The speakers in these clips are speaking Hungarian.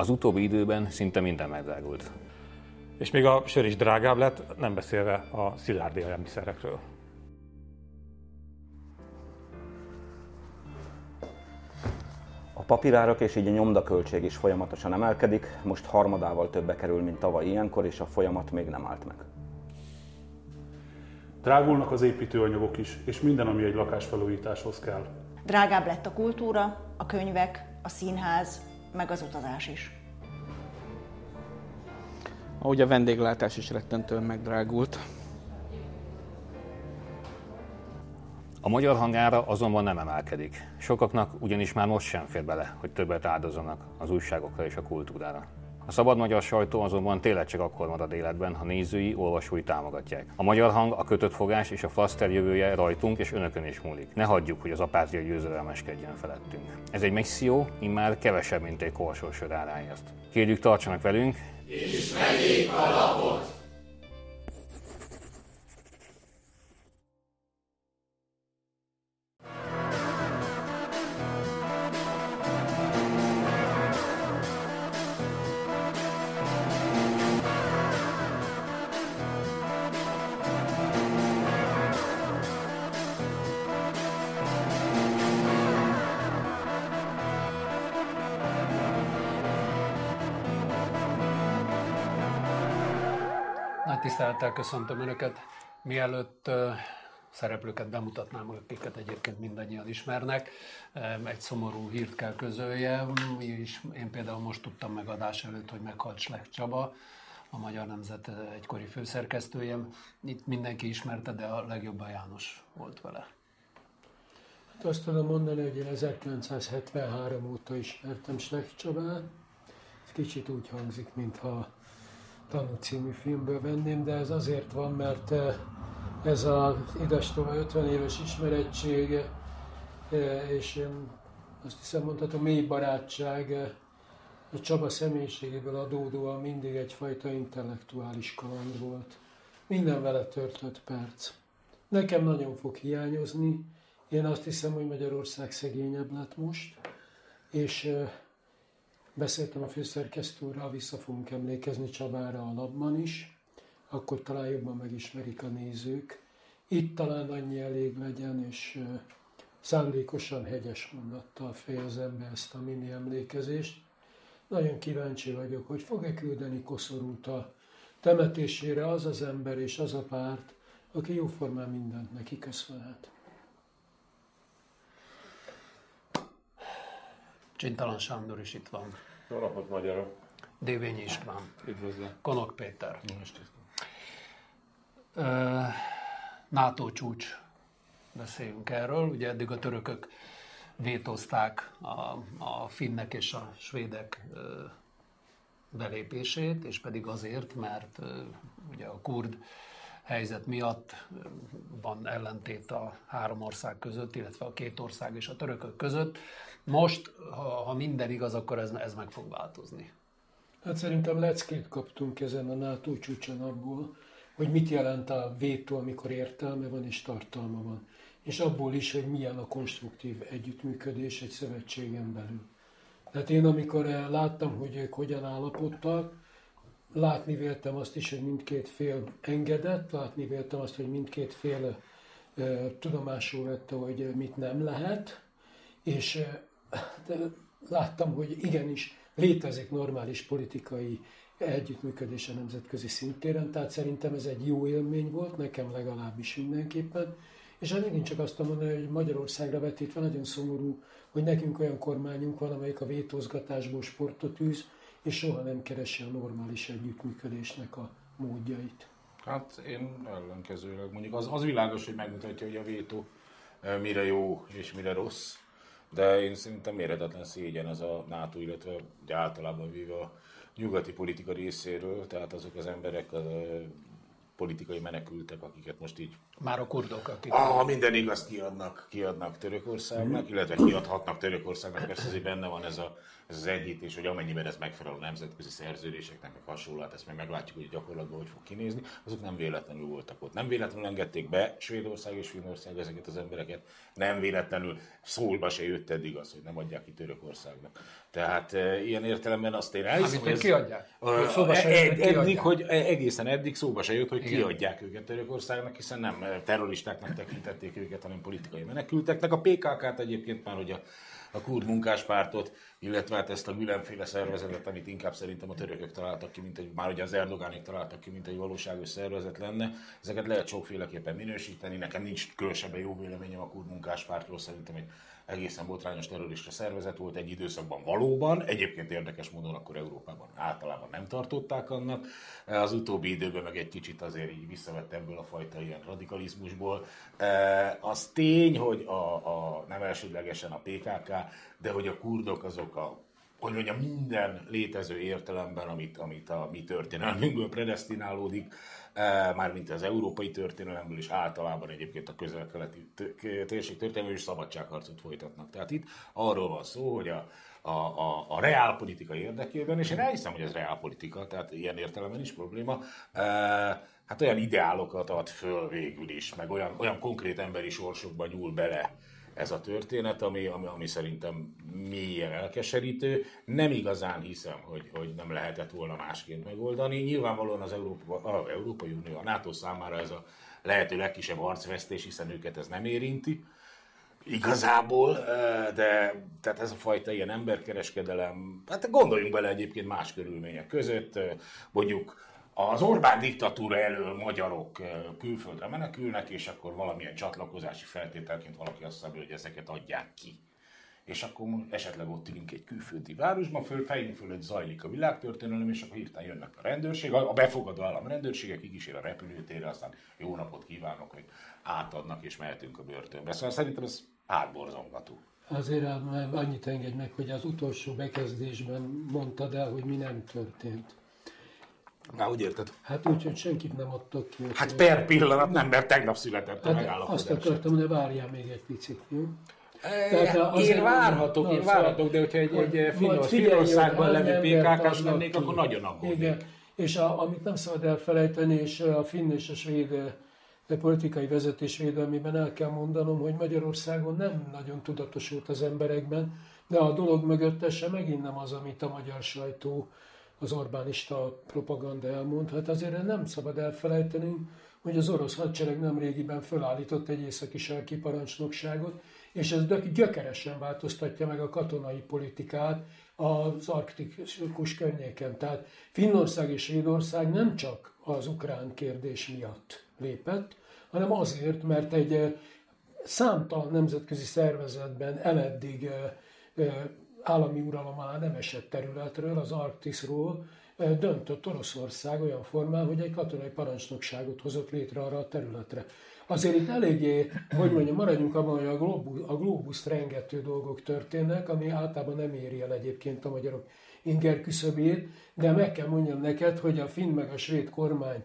Az utóbbi időben szinte minden megdrágult. És még a sör is drágább lett, nem beszélve a szilárd élelmiszerekről. A papírárak és így a nyomdaköltség is folyamatosan emelkedik, most harmadával többe kerül, mint tavaly ilyenkor, és a folyamat még nem állt meg. Drágulnak az építőanyagok is, és minden, ami egy lakásfelújításhoz kell. Drágább lett a kultúra, a könyvek, a színház, meg az utazás is. Ahogy a vendéglátás is rettentően megdrágult. A magyar hangára azonban nem emelkedik. Sokaknak ugyanis már most sem fér bele, hogy többet áldozzanak az újságokra és a kultúrára. A szabad magyar sajtó azonban tényleg csak akkor marad életben, ha nézői, olvasói támogatják. A magyar hang, a kötött fogás és a flaszter jövője rajtunk és önökön is múlik. Ne hagyjuk, hogy az apátia győzedelmeskedjen felettünk. Ez egy misszió, immár kevesebb, mint egy korsósör áráért. Kérjük, tartsanak velünk, és vegyék a lapot! Tisztelettel köszöntöm Önöket. Mielőtt szereplőket bemutatnám, akiket egyébként mindannyian ismernek, egy szomorú hírt kell közöljem. És én például most tudtam meg adás előtt, hogy meghalt Slek Csaba, a Magyar Nemzet egykori főszerkesztője. Itt mindenki ismerte, de a legjobban János volt vele. Hát azt tudom mondani, hogy én 1973 óta ismertem Slek Csabát. Ez kicsit úgy hangzik, mintha Tanú című filmből venném, de ez azért van, mert eh, ez az idestova 50 éves ismerettség, eh, és én azt hiszem mondhatom, mély barátság eh, a Csaba személyiségéből adódóan mindig egyfajta intellektuális kaland volt. Minden vele törtött perc. Nekem nagyon fog hiányozni. Én azt hiszem, hogy Magyarország szegényebb lett most, és Beszéltem a főszerkesztőrrel, vissza fogunk emlékezni Csabára a labban is, akkor talán jobban megismerik a nézők. Itt talán annyi elég legyen, és szándékosan hegyes mondattal fejezem be ezt a mini emlékezést. Nagyon kíváncsi vagyok, hogy fog-e küldeni koszorút a temetésére az az ember és az a párt, aki jóformán mindent neki köszönhet. Csintalan Sándor is itt van. Jó napot, magyarok! Dévényi István. Üdvözlöm. Konok Péter. Uh, NATO csúcs. Beszéljünk erről. Ugye eddig a törökök vétózták a, a finnek és a svédek belépését, és pedig azért, mert ugye a kurd helyzet miatt van ellentét a három ország között, illetve a két ország és a törökök között. Most, ha, ha minden igaz, akkor ez, ez meg fog változni. Hát szerintem leckét kaptunk ezen a NATO csúcson abból, hogy mit jelent a vétó, amikor értelme van és tartalma van. És abból is, hogy milyen a konstruktív együttműködés egy szövetségen belül. Tehát én amikor láttam, hogy ők hogyan állapodtak, látni véltem azt is, hogy mindkét fél engedett, látni véltem azt, hogy mindkét fél tudomásul vette, hogy mit nem lehet, és láttam, hogy igenis létezik normális politikai együttműködés a nemzetközi szintéren, tehát szerintem ez egy jó élmény volt, nekem legalábbis mindenképpen. És hát megint csak azt mondani, hogy Magyarországra vetítve nagyon szomorú, hogy nekünk olyan kormányunk van, amelyik a vétózgatásból sportot űz, és soha nem keresi a normális együttműködésnek a módjait. Hát én ellenkezőleg mondjuk az, az világos, hogy megmutatja, hogy a vétó mire jó és mire rossz, de én szerintem méretetlen szégyen ez a NATO, illetve általában véve a nyugati politika részéről, tehát azok az emberek, politikai menekültek, akiket most így... Már a kurdok, akik... Ah, minden igaz, kiadnak, kiadnak Törökországnak, mm. illetve kiadhatnak Törökországnak, persze azért benne van ez, a, ez az egyítés, hogy amennyiben ez megfelel a nemzetközi szerződéseknek, meg hasonló, hát ezt meg meglátjuk, hogy gyakorlatban hogy fog kinézni, azok nem véletlenül voltak ott. Nem véletlenül engedték be Svédország és Finnország ezeket az embereket, nem véletlenül szólba se jött eddig az, hogy nem adják ki Törökországnak. Tehát e, ilyen értelemben azt én elhiszem, hogy ez, kiadják. Szóba se ed, eddig, hogy egészen eddig szóba se jött, hogy Igen. kiadják őket Törökországnak, hiszen nem terroristáknak tekintették őket, hanem politikai menekülteknek. A PKK-t egyébként már, hogy a a kurd munkáspártot, illetve hát ezt a mindenféle szervezetet, amit inkább szerintem a törökök találtak ki, mint egy, már ugye az Erdogánik találtak ki, mint egy valóságos szervezet lenne. Ezeket lehet sokféleképpen minősíteni. Nekem nincs különösebben jó véleményem a kurd munkáspártról, szerintem egy egészen botrányos terrorista szervezet volt egy időszakban valóban, egyébként érdekes módon akkor Európában általában nem tartották annak, az utóbbi időben meg egy kicsit azért így visszavett ebből a fajta ilyen radikalizmusból. E, az tény, hogy a, a nem elsődlegesen a PKK, de hogy a kurdok azok a hogy mondjam, minden létező értelemben, amit, amit a mi történelmünkből predestinálódik, mármint az európai történelemből és általában egyébként a közel-keleti térség történelmű és szabadságharcot folytatnak. Tehát itt arról van szó, hogy a, a, a, a reálpolitika érdekében, és én elhiszem, hogy ez reálpolitika, tehát ilyen értelemben is probléma, e, hát olyan ideálokat ad föl végül is, meg olyan, olyan konkrét emberi sorsokba nyúl bele, ez a történet, ami, ami, ami szerintem mélyen elkeserítő. Nem igazán hiszem, hogy, hogy nem lehetett volna másként megoldani. Nyilvánvalóan az Európa, a Európai Unió, a NATO számára ez a lehető legkisebb arcvesztés, hiszen őket ez nem érinti. Igazából, de tehát ez a fajta ilyen emberkereskedelem, hát gondoljunk bele egyébként más körülmények között, mondjuk az Orbán diktatúra elől magyarok külföldre menekülnek, és akkor valamilyen csatlakozási feltételként valaki azt szabja, hogy ezeket adják ki. És akkor esetleg ott ülünk egy külföldi városban, föl, fejünk fölött zajlik a világtörténelem, és akkor hirtelen jönnek a rendőrség, a befogadó állam rendőrségek, kikísér a repülőtérre, aztán jó napot kívánok, hogy átadnak, és mehetünk a börtönbe. Szóval szerintem ez hátborzongató. Azért annyit engedj meg, hogy az utolsó bekezdésben mondtad el, hogy mi nem történt. Na, úgy érted? Hát úgy, hogy senkit nem adtak ki. Hát per pillanat nem, mert tegnap született a hát megállapodás. Azt akartam, hogy várjál még egy picit, jó? Tehát én várhatok, na, én várhatok, de hogyha egy, egy Finnországban levő PKK-s lennék, akkor nagyon aggódnék. Igen, és a, amit nem szabad elfelejteni, és a finn és a svéd politikai vezetés védelmében el kell mondanom, hogy Magyarországon nem nagyon tudatosult az emberekben, de a dolog mögötte megint nem az, amit a magyar sajtó az Orbánista propaganda elmond. Hát azért nem szabad elfelejtenünk, hogy az orosz hadsereg nem régiben felállított egy északi sarki parancsnokságot, és ez gyökeresen változtatja meg a katonai politikát az arktikus környéken. Tehát Finnország és Svédország nem csak az ukrán kérdés miatt lépett, hanem azért, mert egy eh, számtalan nemzetközi szervezetben eleddig eh, eh, állami uralom alá nem esett területről, az Arktiszról döntött Oroszország olyan formán, hogy egy katonai parancsnokságot hozott létre arra a területre. Azért itt eléggé, hogy mondjam, maradjunk abban, hogy a, globus, a globuszt rengető dolgok történnek, ami általában nem éri el egyébként a magyarok inger küszöbét, de meg kell mondjam neked, hogy a finn meg a svéd kormány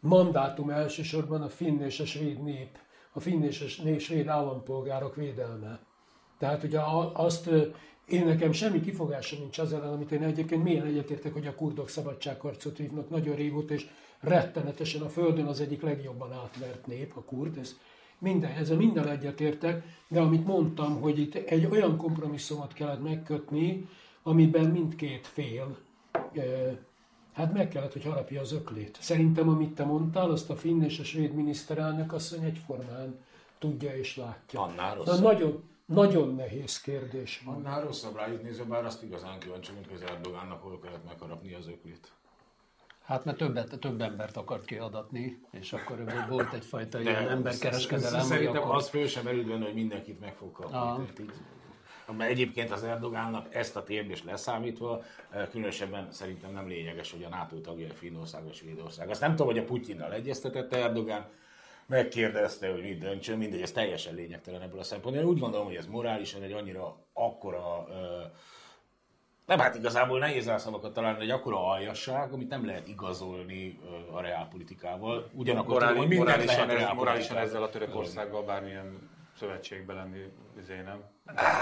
mandátum elsősorban a finn és a svéd nép, a finn és a svéd állampolgárok védelme. Tehát ugye azt én nekem semmi kifogásom nincs az ellen, amit én egyébként milyen egyetértek, hogy a kurdok szabadságharcot vívnak nagyon régóta, és rettenetesen a Földön az egyik legjobban átvert nép, a kurd, ez minden, ezzel minden egyetértek, de amit mondtam, hogy itt egy olyan kompromisszumot kellett megkötni, amiben mindkét fél hát meg kellett, hogy harapja az öklét. Szerintem, amit te mondtál, azt a finn és a svéd miniszterelnök asszony egyformán tudja és látja. Annál rosszabb. nagyon, nagyon nehéz kérdés van. Annál rosszabb rájuk nézve, bár azt igazán kíváncsi, mint hogy Erdogánnak hol kellett megharapni az öklét. Hát mert többet, több embert akart kiadatni, és akkor volt egyfajta De ilyen emberkereskedelem. Szerintem akkor... az föl sem benne, hogy mindenkit meg fog kapni. Mert egyébként az Erdogánnak ezt a térdést leszámítva, eh, különösebben szerintem nem lényeges, hogy a NATO tagja Finnország vagy Svédország. Azt nem tudom, hogy a Putyinnal egyeztetette Erdogán, megkérdezte, hogy mit döntsön, mindegy, ez teljesen lényegtelen ebből a szempontból. Én úgy gondolom, hogy ez morálisan egy annyira akkora Nem, hát igazából nehéz szavakat találni, egy akkora aljasság, amit nem lehet igazolni a reálpolitikával. Ugyanakkor Morális, tudom, hogy mindent morálisan, lehet ez, morálisan ezzel a Törökországgal bármilyen szövetségbe lenni, izé nem.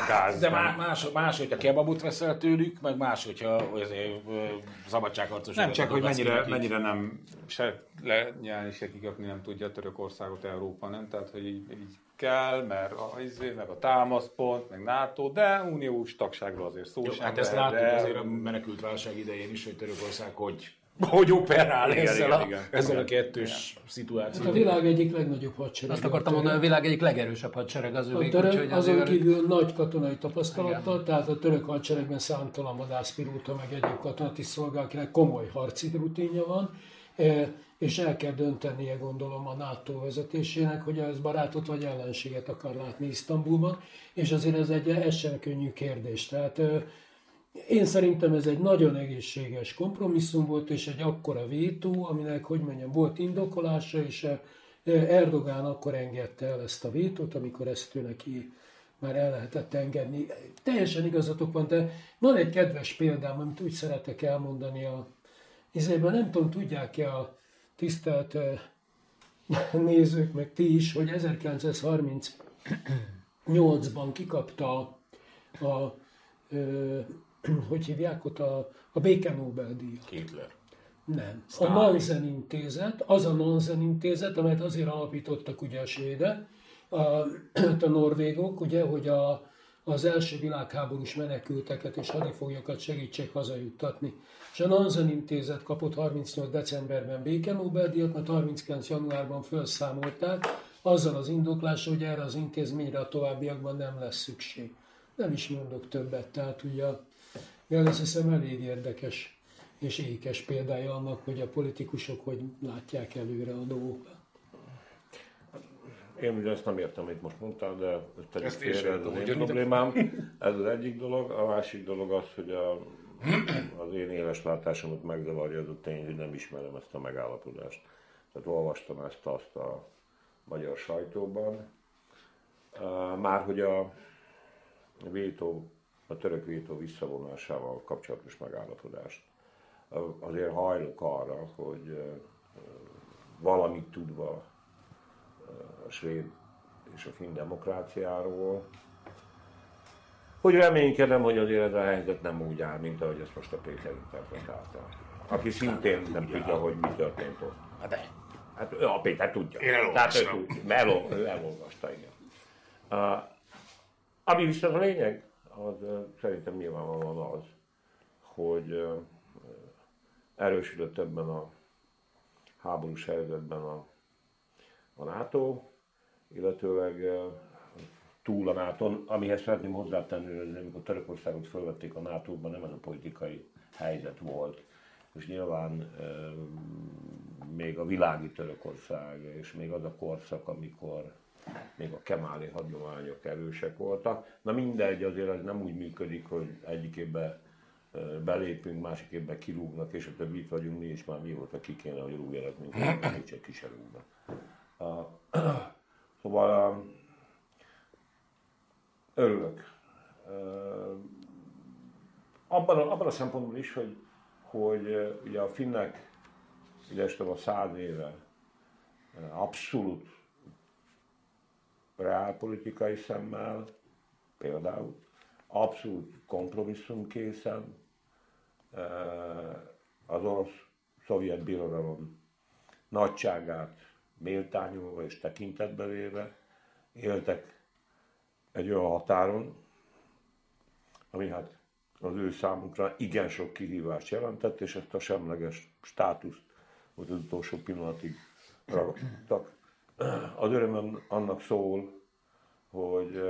Gáz. De nem. má- más, más, hogyha kebabot veszel tőlük, meg más, hogyha szabadságharcos. Nem csak, hogy mennyire, mennyire nem se lenyelni, se kiköpni nem tudja Törökországot Európa, nem? Tehát, hogy így, így kell, mert a, izé, meg a támaszpont, meg NATO, de uniós tagságról azért szó Jó, sem hát ezt láttuk de- azért a menekült válság idején is, hogy Törökország hogy, hogy operál Igen, ezzel, igen, a, igen. ezzel a Igen. kettős Hát szituációval. a világ egyik legnagyobb hadsereg. Azt akartam mondani, a világ egyik legerősebb hadsereg az A övék, török, úgyhogy azon azért- kívül nagy katonai tapasztalattal, tehát a török hadseregben számtalan vadászpilóta, meg egyéb katonati szolgál, akinek komoly harci rutinja van, e, és el kell döntenie, gondolom, a NATO vezetésének, hogy ez barátot vagy ellenséget akar látni Isztambulban, és azért ez egy ez sem könnyű kérdés. Tehát én szerintem ez egy nagyon egészséges kompromisszum volt, és egy akkora vétó, aminek, hogy mondjam, volt indokolása, és eh, Erdogán akkor engedte el ezt a vétót, amikor ezt ő neki már el lehetett engedni. Teljesen igazatok van, de van egy kedves példám, amit úgy szeretek elmondani a izében, nem tudom, tudják-e a tisztelt eh, nézők, meg ti is, hogy 1938-ban kikapta a, a ö, hogy hívják ott a, a béke Nobel-díjat. Hitler. Nem. A Sztálin. Nansen intézet, az a Nansen intézet, amelyet azért alapítottak ugye a svédek, a, a norvégok, ugye, hogy a, az első világháborús menekülteket és hadifoglyokat segítsék hazajuttatni. És a Nansen intézet kapott 38. decemberben béke Nobel-díjat, mert 39. januárban felszámolták, azzal az indoklással, hogy erre az intézményre a továbbiakban nem lesz szükség. Nem is mondok többet, tehát ugye a, ja, azt hiszem elég érdekes és ékes példája annak, hogy a politikusok hogy látják előre a dolgokat. Én ugye ezt nem értem, amit most mondtál, de ez pedig Ezt félre, ez az én problémám. Ez az egyik dolog. A másik dolog az, hogy a, az én éles látásomat megzavarja az a tény, hogy nem ismerem ezt a megállapodást. Tehát olvastam ezt azt a magyar sajtóban. Már hogy a vétó, a török vétó visszavonásával kapcsolatos megállapodást. Azért hajlok arra, hogy valamit tudva a svéd és a finn demokráciáról, hogy reménykedem, hogy azért ez a helyzet nem úgy áll, mint ahogy ezt most a Péter interpretálta. Aki szintén nem tudja, hogy mi történt ott. Hát de. Hát ő, a Péter tudja. Én elolvastam. Tehát ő, tud- elol, ő elolvasta, igen. Uh, ami viszont a lényeg, az szerintem nyilvánvalóan az, hogy erősödött ebben a háborús helyzetben a, a NATO, illetőleg túl a nato amihez szeretném hozzátenni, hogy amikor Törökországot fölvették a NATO-ban, nem ez a politikai helyzet volt. És nyilván még a világi Törökország, és még az a korszak, amikor még a kemáli hagyományok erősek voltak. Na mindegy, azért ez nem úgy működik, hogy egyik évben belépünk, másik évben kirúgnak, és a többi itt vagyunk mi, és már mi volt, ki kéne, hogy rúgjanak minket, még csak ki se rúgnak. Szóval uh, örülök. Abban, a, abban a szempontból is, hogy, hogy ugye a finnek, ugye a száz éve abszolút reálpolitikai szemmel, például, abszolút kompromisszumkészen, uh, az orosz szovjet birodalom nagyságát méltányolva és tekintetbe véve éltek egy olyan határon, ami hát az ő számukra igen sok kihívást jelentett, és ezt a semleges státuszt ott az utolsó pillanatig ragadtak. Az örömöm annak szól, hogy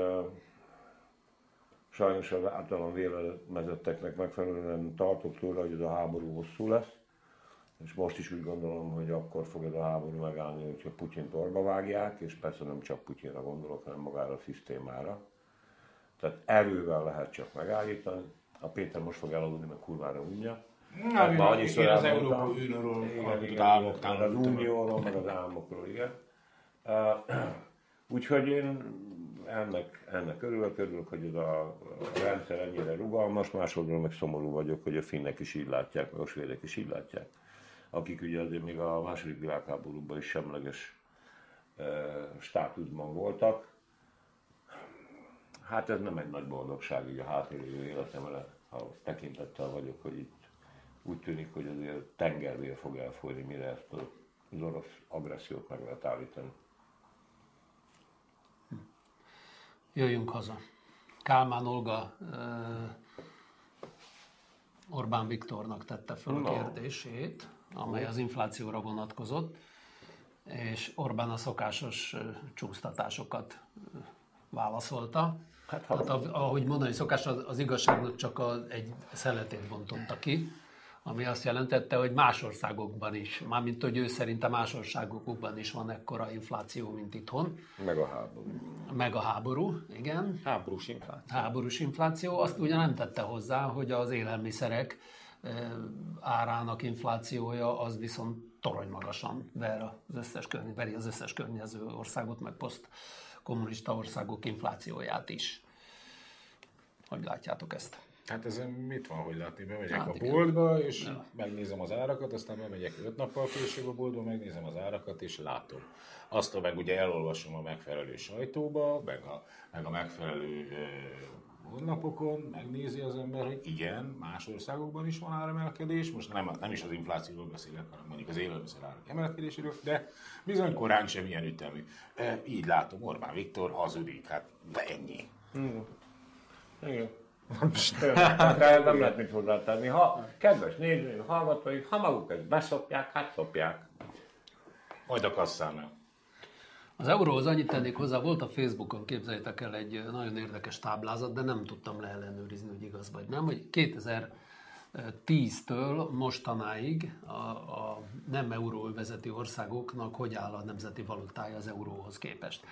sajnos az általam vélemezetteknek megfelelően tartok tőle, hogy ez a háború hosszú lesz, és most is úgy gondolom, hogy akkor fog ez a háború megállni, hogyha Putyint orba vágják, és persze nem csak Putyinra gondolok, hanem magára a szisztémára. Tehát erővel lehet csak megállítani. A Péter most fog elaludni, mert kurvára unja. Na, Hát már annyiszor az. Európai Unióról, az. Unióról, meg az államokról, igen. Úgyhogy én ennek, ennek örülök, örülök, hogy ez a, a rendszer ennyire rugalmas, másodról meg szomorú vagyok, hogy a finnek is így látják, meg a svédek is így látják. Akik ugye azért még a második világháborúban is semleges e, státuszban voltak. Hát ez nem egy nagy boldogság így a hátralévő életemre, ha tekintettel vagyok, hogy itt úgy tűnik, hogy azért tengervér fog elfolyni, mire ezt az orosz agressziót meg lehet állítani. Jöjjünk haza. Kálmán Olga Orbán Viktornak tette fel a kérdését, amely az inflációra vonatkozott, és Orbán a szokásos csúsztatásokat válaszolta. Hát, hát ahogy mondani szokás, az, az igazságnak csak a, egy szeletét bontotta ki ami azt jelentette, hogy más országokban is, mármint hogy ő szerinte más országokban is van ekkora infláció, mint itthon. Meg a háború. Meg a háború, igen. Háborús infláció. Háborús infláció. Azt ugye nem tette hozzá, hogy az élelmiszerek árának inflációja az viszont torony magasan ver az összes, veri az összes környező országot, meg poszt kommunista országok inflációját is. Hogy látjátok ezt? Hát ez mit van, hogy látni? Bemegyek hát, a igen. boltba, és ja. megnézem az árakat, aztán bemegyek öt nappal később a boltba, megnézem az árakat, és látom. Azt meg ugye elolvasom a megfelelő sajtóba, meg a, meg a megfelelő honlapokon, megnézi az ember, hogy igen, más országokban is van áremelkedés, most nem, nem is az inflációról beszélek, hanem mondjuk az élelmiszer árak emelkedéséről, de bizony korán sem ilyen ütemű. E, így látom, Orbán Viktor hazudik, hát de ennyi. Hmm. Igen. Hát nem lehet mit hozzátenni. Ha kedves nézőink, hallgatóink, ha maguk ezt beszopják, hát szopják. Majd a kasszánál. Az euróhoz annyit tennék hozzá, volt a Facebookon, képzeljétek el egy nagyon érdekes táblázat, de nem tudtam leellenőrizni, hogy igaz vagy nem, hogy 2010-től mostanáig a, a nem euróvezeti országoknak hogy áll a nemzeti valutája az euróhoz képest.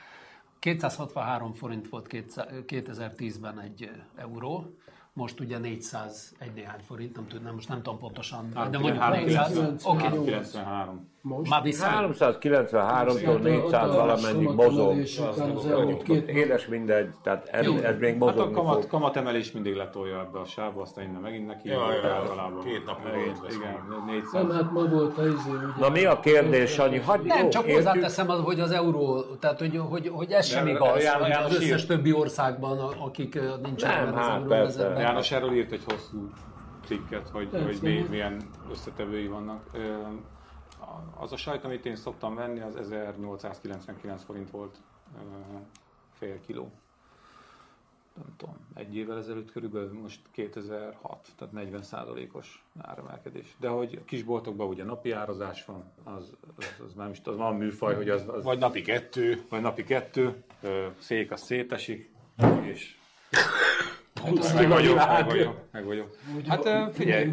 263 forint volt 2010-ben egy euró, most ugye 400 egy néhány forint, nem tudom, most nem tudom pontosan, de mondjuk 400, oké. 93. Most Már 393-tól 400 valamennyi mozog. Édes mindegy, tehát ez, ez még mozogni hát a kamat, fog. kamatemelés mindig letolja ebbe a sávba, aztán innen megint neki. Ja, ja, általában. Két nap megint. Igen, 400. Nem, hát ma volt a izé, Na mi a kérdés, Sanyi? Hagy, nem, jó, csak értjük. hozzáteszem, az, hogy az euró, tehát hogy, hogy, hogy ez sem igaz, hogy az összes többi országban, akik nincsenek nem, hát, persze. János erről írt egy hosszú cikket, hogy, hogy milyen összetevői vannak az a sajt, amit én szoktam venni, az 1899 forint volt fél kiló. Nem tudom, egy évvel ezelőtt körülbelül most 2006, tehát 40 százalékos áremelkedés. De hogy a kisboltokban ugye napi árazás van, az, az, az már is az van műfaj, hogy az, az... Vagy napi kettő. Vagy napi kettő, szék az szétesik, és Hát meg vagyok, meg vagyok, meg vagyok. Hát figyelj,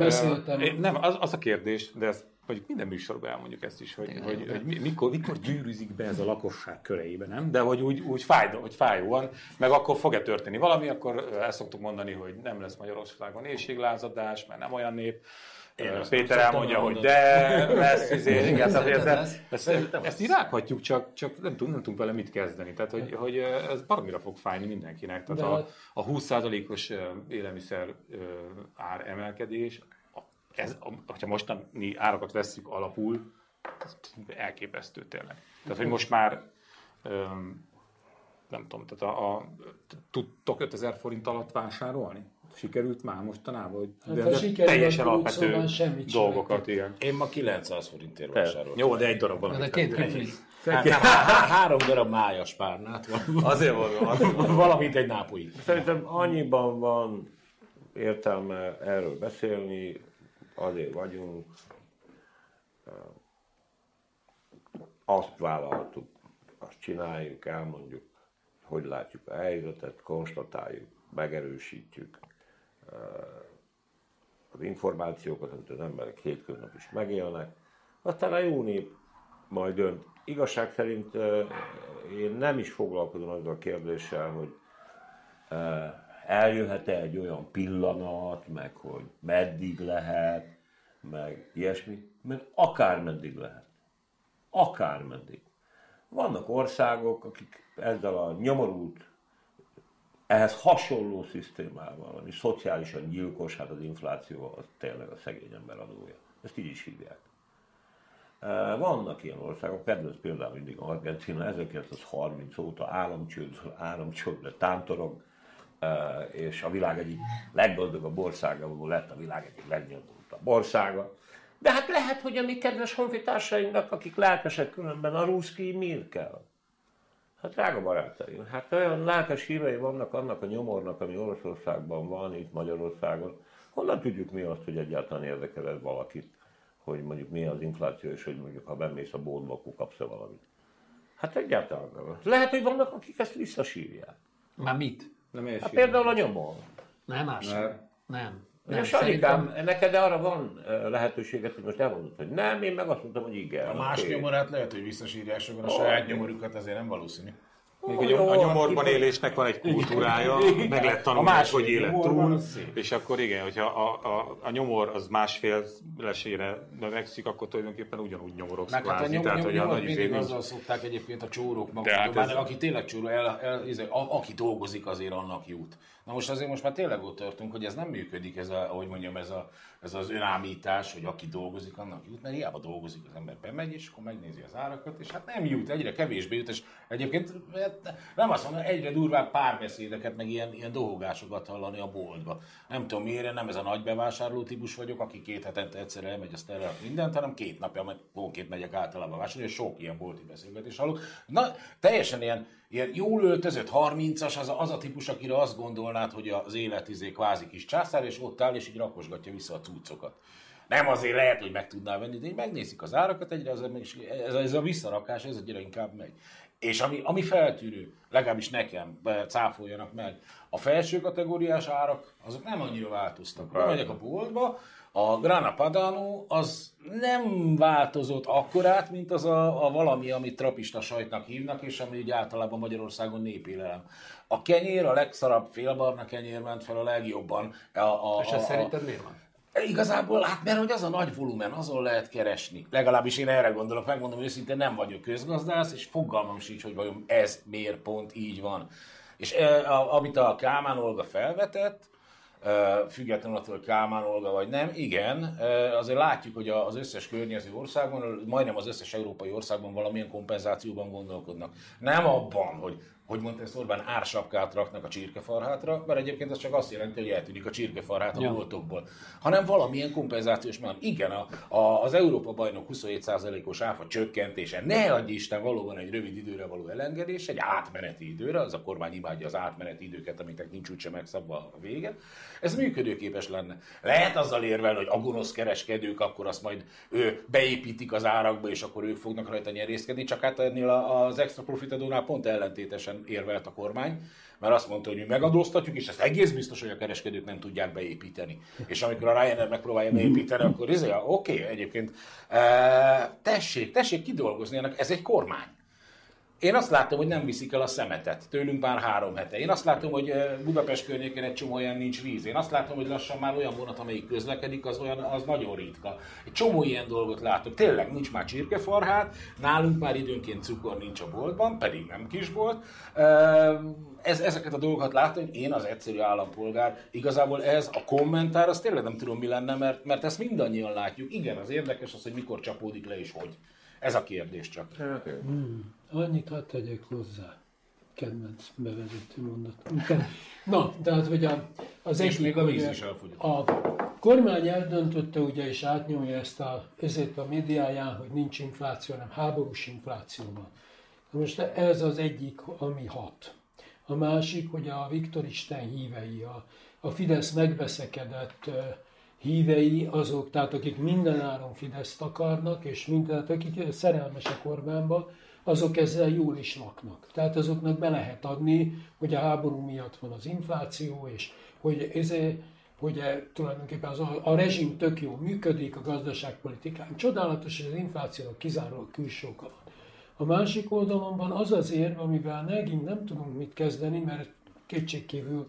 nem, az, az a kérdés, de ezt vagy minden műsorban elmondjuk ezt is, hogy, hogy, hogy mikor, mikor gyűrűzik be ez a lakosság köreibe, nem? De hogy úgy, úgy fáj, hogy fájóan, meg akkor fog-e történni valami, akkor el szoktuk mondani, hogy nem lesz Magyarországon éjséglázadás, mert nem olyan nép. Én Péter elmondja, hogy de lesz, izé, igen, tehát ezt, ezt, ezt, ezt így rághatjuk, csak, csak nem, tudunk, nem tudunk vele mit kezdeni. Tehát, hogy, hogy ez baromira fog fájni mindenkinek. Tehát a, a 20%-os élelmiszer ár emelkedés ez, ha mostani árakat veszük alapul, elképesztő tényleg. Tehát, hogy most már nem tudom, tehát a, a, tudtok 5000 forint alatt vásárolni? Sikerült már mostanában, hogy hát, de, de teljesen alapvető dolgokat, igen. Én ma 900 forintért vásároltam. Jó, de egy darab van. De két kifli. Hát, három darab májas párnát van. Azért van. Valamint egy nápoi. Szerintem annyiban van értelme erről beszélni, azért vagyunk, azt vállaltuk, azt csináljuk, elmondjuk, hogy látjuk a helyzetet, konstatáljuk, megerősítjük az információkat, amit az emberek hétköznap is megélnek, aztán a jó nép majd dönt. Igazság szerint én nem is foglalkozom azzal a kérdéssel, hogy eljöhet-e egy olyan pillanat, meg hogy meddig lehet, meg ilyesmi, mert akármeddig lehet. Akármeddig. Vannak országok, akik ezzel a nyomorult ehhez hasonló szisztémával, ami szociálisan gyilkos, hát az infláció az tényleg a szegény ember adója. Ezt így is hívják. Vannak ilyen országok, kedvenc például mindig Argentina, 1930 óta államcsőd, államcsődre tántorog, és a világ egyik leggazdagabb országa lett a világ egyik legnyomultabb országa. De hát lehet, hogy a mi kedves honfitársainknak, akik lelkesek különben, a ruszki miért kell? Hát drága barátaim, hát olyan lelkes hívei vannak annak a nyomornak, ami Oroszországban van, itt Magyarországon. Honnan tudjuk mi azt, hogy egyáltalán érdekel ez valakit, hogy mondjuk mi az infláció, és hogy mondjuk ha bemész a boltba, akkor kapsz-e valamit. Hát egyáltalán nem. Lehet, hogy vannak, akik ezt visszasírják. Már mit? Nem hát például a nyomor. Nem, más. Nem. nem. Nem, Salikám, szerintem... neked arra van lehetőséget, hogy most elmondod, hogy nem, én meg azt mondtam, hogy igen. A más okay. nyomorát lehet, hogy visszasírják, sokan a saját nyomorukat azért nem valószínű. Még a, a nyomorban élésnek van egy kultúrája, meg lehet tanulni, hogy élet. túl, és akkor igen, hogyha a, a, a nyomor az másfél lesére növekszik, akkor tulajdonképpen ugyanúgy nyomorogsz meg hát a nyom, tehát, nyom, hogy a nagy mindig izé azzal szokták egyébként a csórók maguk, hát ez... aki tényleg csóró, el, el, el, izé, a, aki dolgozik, azért annak jut. Na most azért most már tényleg ott tartunk, hogy ez nem működik, ez a, ahogy mondjam, ez, a, ez az önámítás, hogy aki dolgozik, annak jut, mert hiába dolgozik, az ember bemegy, és akkor megnézi az árakat, és hát nem jut, egyre kevésbé jut, és egyébként hát nem azt mondom, egyre durvább párbeszédeket, meg ilyen, ilyen dohogásokat hallani a boltba. Nem tudom miért, nem ez a nagy bevásárló típus vagyok, aki két hetente egyszer elmegy, azt el mindent, hanem két napja, mert két megyek általában vásárolni, és sok ilyen bolti beszélgetés hallok. Na, teljesen ilyen ilyen jól öltözött 30-as, az a, az a típus, akire azt gondolnád, hogy az élet izé kvázi kis császár, és ott áll, és így rakosgatja vissza a cuccokat. Nem azért lehet, hogy meg tudná venni, de megnézik az árakat, egyre az, ez, a, ez a visszarakás, ez egyre inkább megy. És ami, ami feltűnő, legalábbis nekem, cáfoljanak meg, a felső kategóriás árak, azok nem annyira változtak. Bemegyek a boltba, a Grana Padano az nem változott akkorát, mint az a, a valami, amit trapista sajtnak hívnak, és ami ugye általában Magyarországon népélelem. A kenyér, a legszarabb félbarna kenyér ment fel a legjobban. A, a, és ez szerinted miért van? Igazából, hát mert hogy az a nagy volumen, azon lehet keresni. Legalábbis én erre gondolok, megmondom őszintén, nem vagyok közgazdász, és fogalmam sincs, hogy vajon ez miért pont így van. És e, amit a Kálmán Olga felvetett, függetlenül attól, hogy Kálmán Olga vagy nem. Igen, azért látjuk, hogy az összes környező országban, majdnem az összes európai országban valamilyen kompenzációban gondolkodnak. Nem abban, hogy hogy mondta ezt Orbán, ársapkát raknak a csirkefarhátra, mert egyébként az csak azt jelenti, hogy eltűnik a csirkefarhát a ja. boltokból, hanem valamilyen kompenzációs már. Igen, a, a, az Európa bajnok 27%-os áfa csökkentése, ne adj Isten, valóban egy rövid időre való elengedés, egy átmeneti időre, az a kormány imádja az átmeneti időket, amiknek nincs úgyse megszabva a vége. Ez működőképes lenne. Lehet azzal érvelni, hogy a gonosz kereskedők akkor azt majd ő beépítik az árakba, és akkor ők fognak rajta nyerészkedni, csak hát ennél az extra profitadónál pont ellentétesen ellen érvelt a kormány, mert azt mondta, hogy mi megadóztatjuk, és ezt egész biztos, hogy a kereskedők nem tudják beépíteni. És amikor a Ryanair megpróbálja beépíteni, akkor izé, oké, okay, egyébként e, tessék, tessék kidolgozni ennek, ez egy kormány. Én azt látom, hogy nem viszik el a szemetet. Tőlünk már három hete. Én azt látom, hogy Budapest környékén egy csomó olyan nincs víz. Én azt látom, hogy lassan már olyan vonat, amelyik közlekedik, az, olyan, az nagyon ritka. Egy csomó ilyen dolgot látok. Tényleg nincs már csirkefarhát, nálunk már időnként cukor nincs a boltban, pedig nem kisbolt. Ez, ezeket a dolgokat látom, én az egyszerű állampolgár, igazából ez a kommentár, az tényleg nem tudom mi lenne, mert, mert ezt mindannyian látjuk. Igen, az érdekes az, hogy mikor csapódik le és hogy. Ez a kérdés csak. Hmm. Annyit hadd tegyek hozzá. Kedvenc bevezető mondat. Na, tehát hogy a, az És még a víz is elfogyott. A kormány eldöntötte ugye, és átnyomja ezt a, ezért a médiáján, hogy nincs infláció, hanem háborús infláció van. Most ez az egyik, ami hat. A másik, hogy a Viktor Isten hívei, a, a Fidesz megbeszekedett hívei azok, tehát akik mindenáron Fideszt akarnak, és minden, akik szerelmesek Orbánba, azok ezzel jól is laknak. Tehát azoknak be lehet adni, hogy a háború miatt van az infláció, és hogy ez hogy tulajdonképpen az a, a rezsim tök jól működik, a gazdaságpolitikán csodálatos, és az inflációnak kizárólag külső oka van. A másik oldalon van az az érv, amivel megint nem tudunk mit kezdeni, mert kétségkívül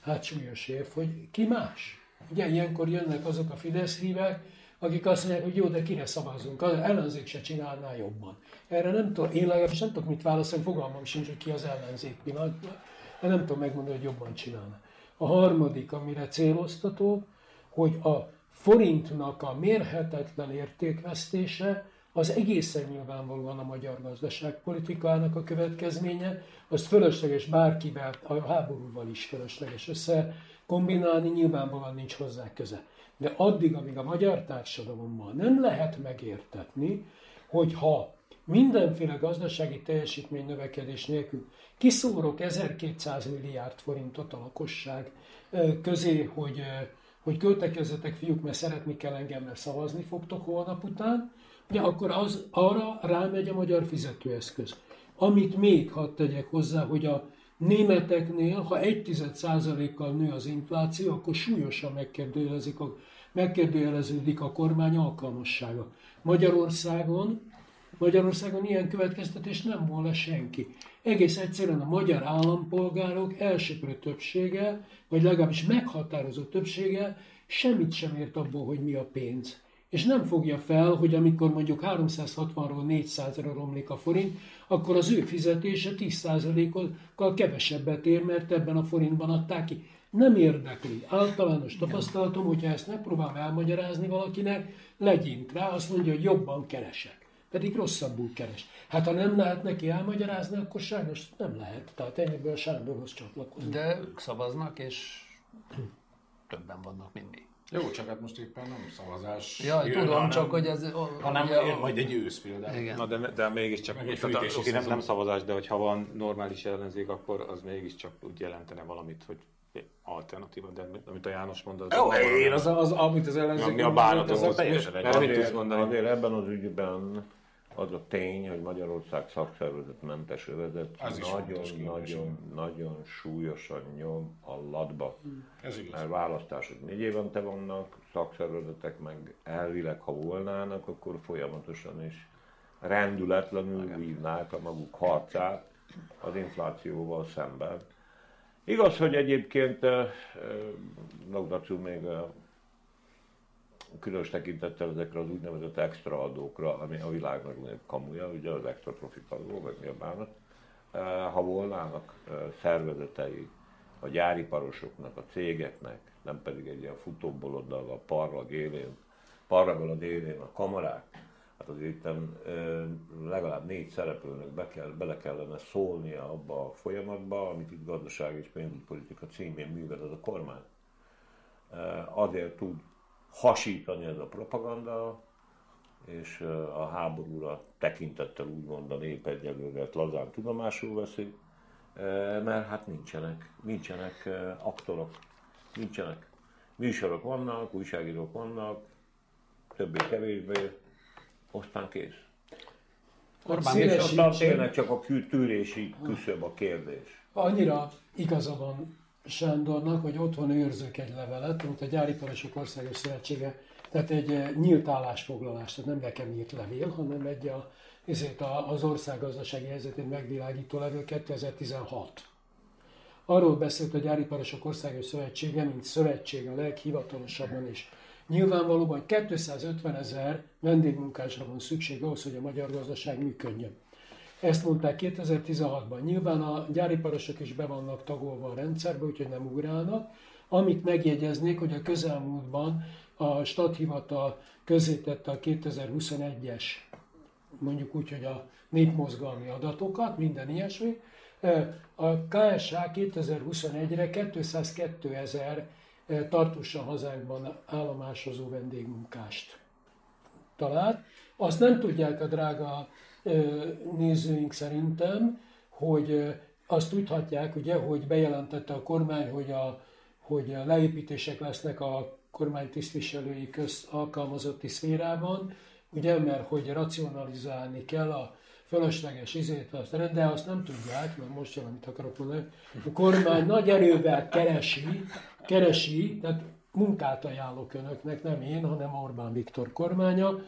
hát súlyos érv, hogy ki más. Ugye ilyenkor jönnek azok a Fidesz hívek, akik azt mondják, hogy jó, de kire szavazunk, az ellenzék se csinálná jobban. Erre nem tudom, én legalábbis nem tudok mit válaszolni, fogalmam sincs, hogy ki az ellenzék pillanatban. de nem tudom megmondani, hogy jobban csinálna. A harmadik, amire céloztató, hogy a forintnak a mérhetetlen értékvesztése az egészen nyilvánvalóan a magyar gazdaságpolitikának a következménye, azt fölösleges bárkivel, a háborúval is fölösleges össze kombinálni, nyilvánvalóan nincs hozzá köze. De addig, amíg a magyar társadalommal nem lehet megértetni, hogy ha mindenféle gazdasági teljesítmény növekedés nélkül kiszórok 1200 milliárd forintot a lakosság közé, hogy, hogy költekezzetek fiúk, mert szeretni kell engem, mert szavazni fogtok holnap után, ugye akkor az, arra rámegy a magyar fizetőeszköz. Amit még hadd tegyek hozzá, hogy a németeknél, ha 1% kal nő az infláció, akkor súlyosan megkérdőjelezik a, megkérdőjeleződik a kormány alkalmassága. Magyarországon Magyarországon ilyen következtetés nem volna senki. Egész egyszerűen a magyar állampolgárok elsőprő többsége, vagy legalábbis meghatározó többsége semmit sem ért abból, hogy mi a pénz. És nem fogja fel, hogy amikor mondjuk 360-ról 400-ra romlik a forint, akkor az ő fizetése 10%-kal kevesebbet ér, mert ebben a forintban adták ki. Nem érdekli. Általános tapasztalatom, hogyha ezt megpróbálom elmagyarázni valakinek, legyint rá, azt mondja, hogy jobban keresek pedig rosszabbul keres. Hát ha nem lehet neki elmagyarázni, akkor sajnos nem lehet. Tehát ennyiből Sándorhoz csatlakozni. De ők szavaznak, és többen vannak mindig. Jó, csak hát most éppen nem szavazás. Ja, jön, tudom, hanem, csak hogy ez... Hanem ugye, majd egy ősz például. Igen. Na de, de mégiscsak, tehát, oké, nem, nem szavazás, de hogyha van normális ellenzék, akkor az mégiscsak úgy jelentene valamit, hogy alternatíva, de amit a János mond, az... Jó, én az, az, amit az ellenzék... Mi a bánatom, az teljesen egy. Azért, azért ebben az ügyben az a tény, hogy Magyarország szakszervezetmentes övezet nagyon-nagyon nagyon súlyosan nyom a latba. Ez igaz. Mert választások négy évente vannak, szakszervezetek meg elvileg, ha volnának, akkor folyamatosan is rendületlenül vívnák a maguk harcát az inflációval szemben. Igaz, hogy egyébként Nogdacu még különös tekintettel ezekre az úgynevezett extra adókra, ami a világ legnagyobb kamuja, ugye az extra profit adó, vagy mi a bánat. Ha volnának szervezetei a gyáriparosoknak, a cégeknek, nem pedig egy ilyen futóboloddal a parlag élén, parraggal a élén a kamarák, hát azért itt legalább négy szereplőnek be kell, bele kellene szólnia abba a folyamatba, amit itt gazdaság és pénzügypolitika címén művel ez a kormány. Azért tud hasítani ez a propaganda, és a háborúra tekintettel úgymond a nép egyelőre lazán tudomásul veszi, mert hát nincsenek, nincsenek aktorok, nincsenek. Műsorok vannak, újságírók vannak, többé-kevésbé, aztán kész. Orbán és aztán tényleg csak a tűrési küszöb a kérdés. Annyira igaza van Sándornak, hogy otthon őrzök egy levelet, amit a Gyáriparosok Országos Szövetsége, tehát egy eh, nyílt állásfoglalás, tehát nem nekem írt levél, hanem egy a, ezért az ország gazdasági helyzetét megvilágító levél 2016. Arról beszélt a Gyáriparosok Országos Szövetsége, mint szövetség a leghivatalosabban is. Nyilvánvalóan 250 ezer vendégmunkásra van szükség ahhoz, hogy a magyar gazdaság működjön. Ezt mondták 2016-ban. Nyilván a gyáriparosok is be vannak tagolva a rendszerbe, úgyhogy nem ugrálnak. Amit megjegyeznék, hogy a közelmúltban a stadhivatal közétette a 2021-es, mondjuk úgy, hogy a népmozgalmi adatokat, minden ilyesmi. A KSA 2021-re 202 ezer tartósan hazánkban állomásozó vendégmunkást talált. Azt nem tudják a drága nézőink szerintem, hogy azt tudhatják, ugye, hogy bejelentette a kormány, hogy a, hogy a leépítések lesznek a kormány tisztviselői köz alkalmazotti szférában, ugye, mert hogy racionalizálni kell a fölösleges izét, azt, de azt nem tudják, mert most jön, amit akarok mondani, a kormány nagy erővel keresi, keresi, tehát munkát ajánlok önöknek, nem én, hanem Orbán Viktor kormánya,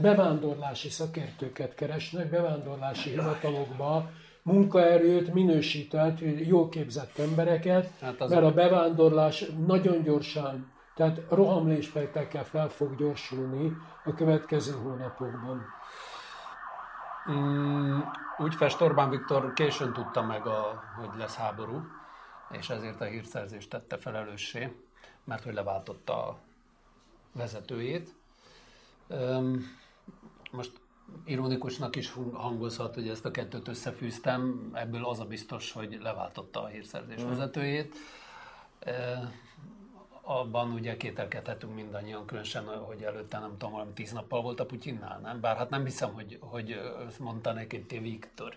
bevándorlási szakértőket keresnek, bevándorlási hivatalokba munkaerőt, minősített, jól képzett embereket, hát mert a bevándorlás nagyon gyorsan, tehát rohamléspejtekkel fel fog gyorsulni a következő hónapokban. Mm, úgy fest Orbán Viktor későn tudta meg, a, hogy lesz háború, és ezért a hírszerzést tette felelőssé, mert hogy leváltotta a vezetőjét. Most ironikusnak is hangozhat, hogy ezt a kettőt összefűztem, ebből az a biztos, hogy leváltotta a hírszerzés mm. vezetőjét. Abban ugye kételkedhetünk mindannyian, különösen, hogy előtte nem tudom, valami tíz nappal volt a Putyinnál, nem? Bár hát nem hiszem, hogy, hogy mondta neki, te Viktor,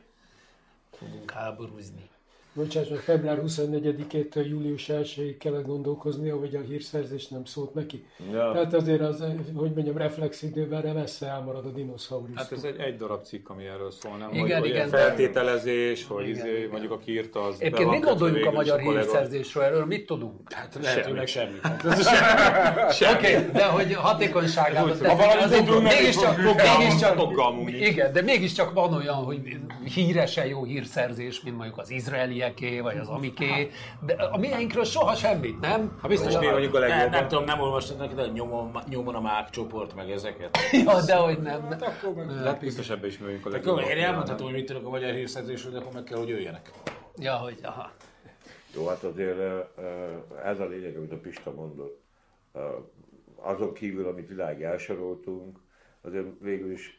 fogunk háborúzni. Bocsáss meg, február 24-től július 1-ig kellett gondolkoznia, hogy a hírszerzés nem szólt neki. Ja. Tehát azért az, hogy mondjam, reflexidőben messze elmarad a dinoszaurusz. Hát ez egy, egy darab cikk, ami erről szól, nem? Igen, hogy, igen, hogy feltételezés, hogy igen, izé, igen. mondjuk a kiírt az... Egyébként mit gondoljuk a magyar hírszerzésről? Erről mit tudunk? Hát lehetőleg semmi. Oké, de hogy hatékonyságában... Ha valamit tudunk, mégiscsak, mégiscsak, igen, de mégiscsak van olyan, hogy híresen jó hírszerzés, mint mondjuk az izraeli amilyeké, vagy az amiké, de a miénkről soha semmit, nem? Ha biztos mi vagyunk a legjobban. Nem, nem tudom, nem olvastad neki, de nyomon, nyomon a mák csoport, meg ezeket. ja, de hogy nem. Hát akkor meg, hát biztos ebben is mi vagyunk a legjobban. Én elmondhatom, hogy mit tudok a magyar hírszerzésről, de akkor meg kell, hogy jöjjenek. Ja, hogy aha. Jó, hát azért ez a lényeg, amit a Pista mondott. Azon kívül, amit világ elsoroltunk, azért végül is